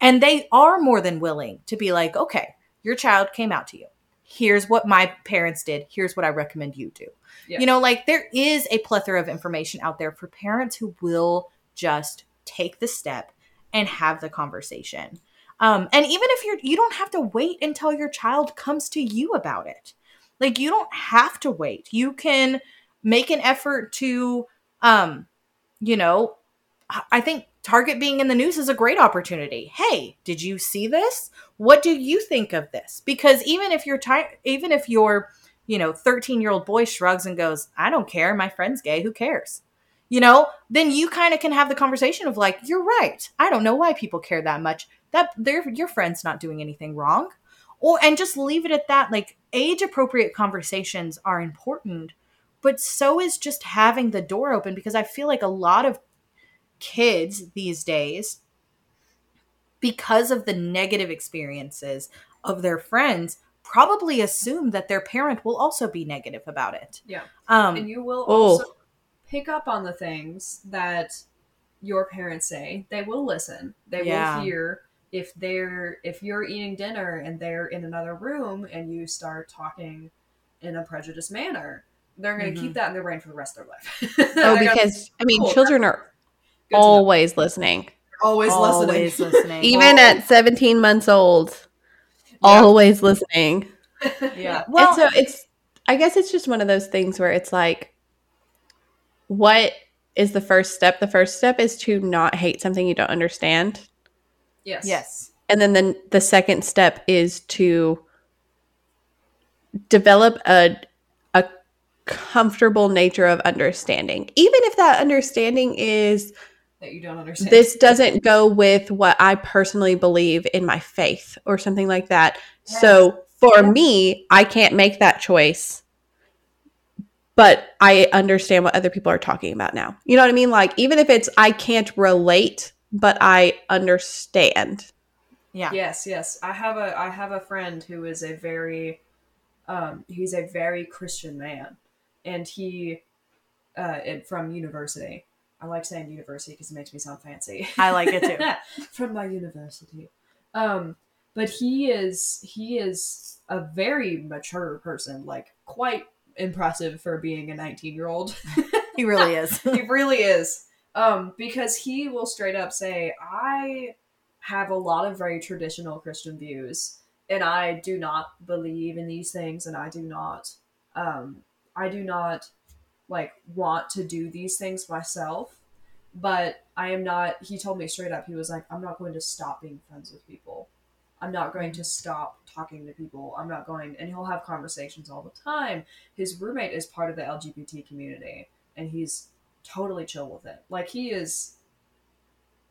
And they are more than willing to be like, okay, your child came out to you. Here's what my parents did. Here's what I recommend you do. Yeah. You know, like there is a plethora of information out there for parents who will just take the step and have the conversation. Um, and even if you're, you don't have to wait until your child comes to you about it. Like you don't have to wait. You can make an effort to, um, you know, I- I think Target being in the news is a great opportunity. Hey, did you see this? What do you think of this? Because even if you're ti- even if your, you know, 13 year old boy shrugs and goes, I don't care, my friend's gay, who cares? You know, then you kind of can have the conversation of like, you're right. I don't know why people care that much. That their your friend's not doing anything wrong. Or and just leave it at that. Like age appropriate conversations are important, but so is just having the door open because I feel like a lot of kids these days because of the negative experiences of their friends probably assume that their parent will also be negative about it. Yeah. Um and you will Oh. also pick up on the things that your parents say. They will listen. They Yeah. will hear if they're if you're eating dinner and they're in another room and you start talking in a prejudiced manner. They're going to Mhm. keep that in their brain for the rest of their life. *laughs* Oh, because I mean, Cool. children are Good to always listening. always, always listening. *laughs* listening. Even at 17 months old, Yeah. always listening. yeah. *laughs* well, and so it's I guess it's just one of those things where it's like what is the first step? The first step is to not hate something you don't understand. Yes. yes. And then the, the second step is to develop a a comfortable nature of understanding. Even if that understanding is That you don't understand. this doesn't go with what I personally believe in my faith or something like that. So for me, I can't make that choice. But I understand what other people are talking about now. You know what I mean? Like even if it's I can't relate, but I understand. Yeah. Yes, yes. I have a I have a friend who is a very um he's a very Christian man and he uh from university. I like saying university because it makes me sound fancy. I like it too. *laughs* from my university. Um but he is he is a very mature person, like quite impressive for being a 19-year-old. *laughs* He really is. *laughs* he really is. Um, because he will straight up say, I have a lot of very traditional Christian views, and I do not believe in these things, and I do not, um, I do not like want to do these things myself. But I am not. He told me straight up. He was like, I'm not going to stop being friends with people. I'm not going to stop talking to people. I'm not going, and he'll have conversations all the time. His roommate is part of the LGBT community, and he's totally chill with it. Like he is.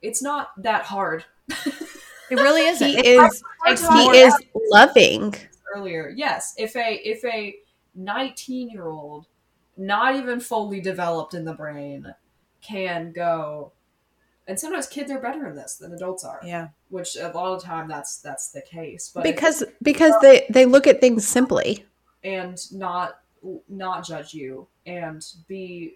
It's not that hard. It really *laughs* isn't. He is hard to he is loving. earlier. Yes, if a if a 19 year old, not even fully developed in the brain, can go, and sometimes kids are better in this than adults are. yeah. Which a lot of time that's that's the case. But Because because they they look at things simply. and not not judge you and be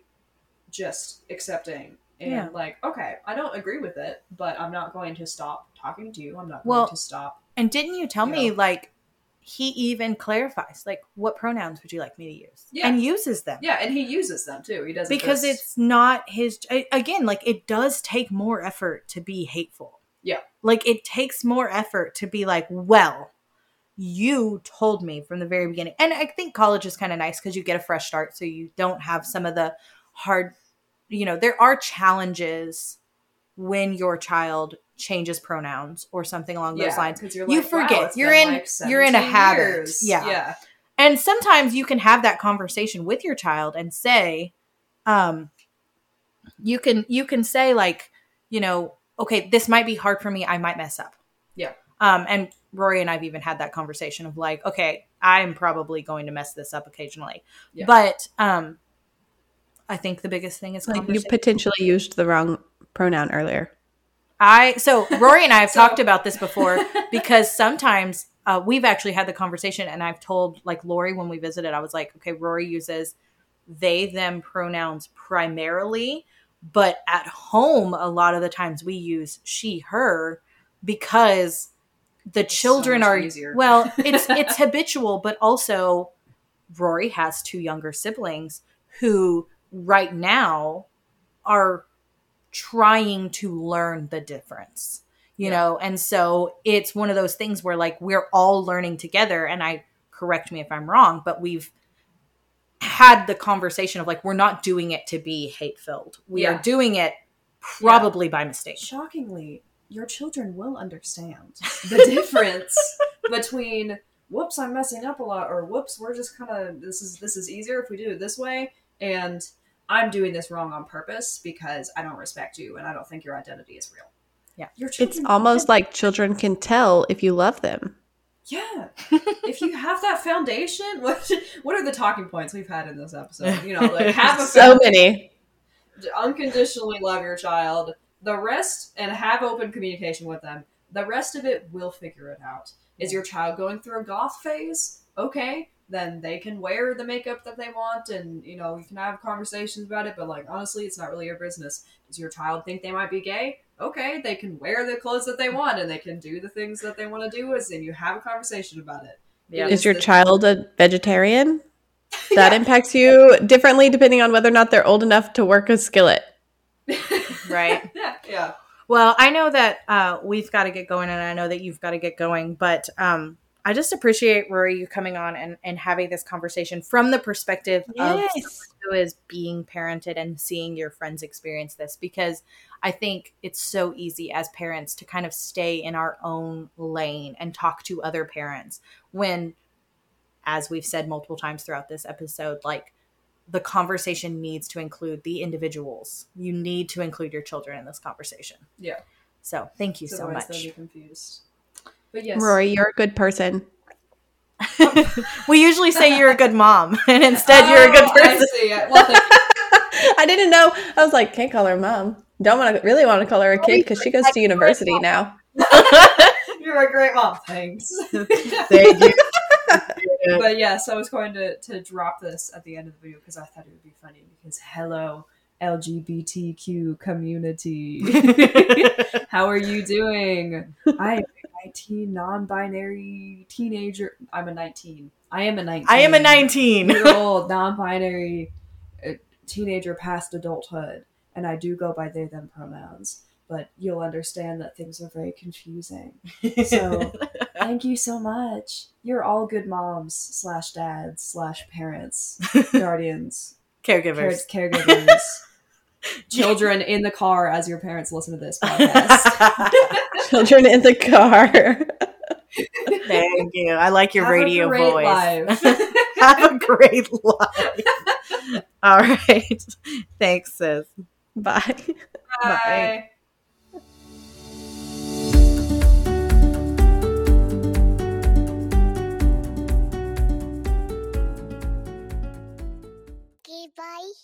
just accepting and Yeah. like okay i don't agree with it but i'm not going to stop talking to you i'm not Well, going to stop And didn't you tell me Yeah. like he even clarifies like what pronouns would you like me to use Yeah. and uses them Yeah, and he uses them too. He doesn't because just- it's not his again like it does take more effort to be hateful Yeah. like it takes more effort to be like well you told me from the very beginning and i think college is kind of nice because you get a fresh start so you don't have some of the hard you know there are challenges when your child changes pronouns or something along those yeah, lines 'cause you're You like, wow, forget. it's You're in- like you're in a habit. years. Yeah. yeah, and sometimes you can have that conversation with your child and say um you can you can say like you know okay this might be hard for me i might mess up Yeah. um and rory and i've even had that conversation of like okay i'm probably going to mess this up occasionally Yeah. but um i think the biggest thing is Like you potentially used the wrong pronoun earlier. I so Rory and I have *laughs* So- talked about this before because sometimes uh, we've actually had the conversation, and I've told like Lori when we visited, I was like, okay, Rory uses they them pronouns primarily, but at home a lot of the times we use she her because the so children much are easier. well, it's *laughs* it's habitual, but also Rory has two younger siblings who right now are trying to learn the difference you Yeah. know and so it's one of those things where like we're all learning together and i correct me if i'm wrong but we've had the conversation of like we're not doing it to be hate filled we Yeah. are doing it probably by mistake Shockingly, your children will understand *laughs* the difference between whoops, I'm messing up a lot, or whoops, we're just kind of this is this is easier if we do it this way, and I'm doing this wrong on purpose because I don't respect you and I don't think your identity is real. Yeah. your It's almost like children can tell if you love them. Yeah. *laughs* if you have that foundation, *laughs* what what are the talking points we've had in this episode? You know, like have a *laughs* So many. unconditionally love your child. The rest and have open communication with them. The rest of it will figure it out. Is your child going through a goth phase? Okay, then they can wear the makeup that they want and you know, you can have conversations about it, but like honestly, it's not really your business. Does your child think they might be gay? Okay, they can wear the clothes that they want and they can do the things that they want to do as and you have a conversation about it. Yeah. Is your the- child a vegetarian? *laughs* That impacts you differently depending on whether or not they're old enough to work a skillet. *laughs* Right. yeah. Yeah. Well, I know that uh, we've got to get going, and I know that you've got to get going. But um, I just appreciate Rory you coming on and, and having this conversation from the perspective of who is being parented and seeing your friends experience this, because I think it's so easy as parents to kind of stay in our own lane and talk to other parents when, as we've said multiple times throughout this episode, like the conversation needs to include the individuals. You need to include your children in this conversation. Yeah. So thank you So so much. confused. But yes. Rory, you're a good person. *laughs* we usually say you're a good mom, *laughs* and instead you're a good Oh, I person. see. Well. *laughs* I didn't know. I was like, can't call her mom. Don't want to really want to call her a kid because she goes to university now. You're a great mom. Thanks. Thank you. but yes, I was going to, to drop this at the end of the video because I thought it would be funny because hello LGBTQ community. How are you doing? I am a 19 non-binary teenager. I'm a 19. I am a 19. I am a 19. year *laughs* old non-binary uh, teenager past adulthood, and I do go by they them pronouns. But you'll understand that things are very confusing. So *laughs* thank you so much. You're all good moms slash dads slash parents, *laughs* guardians, care- Caregivers. Caregivers, *laughs* children in the car as your parents listen to this podcast. *laughs* *laughs* Children in the car. Thank you. I like your Have a radio great voice. life. Have a great life. All right. Thanks, sis. Bye. Bye.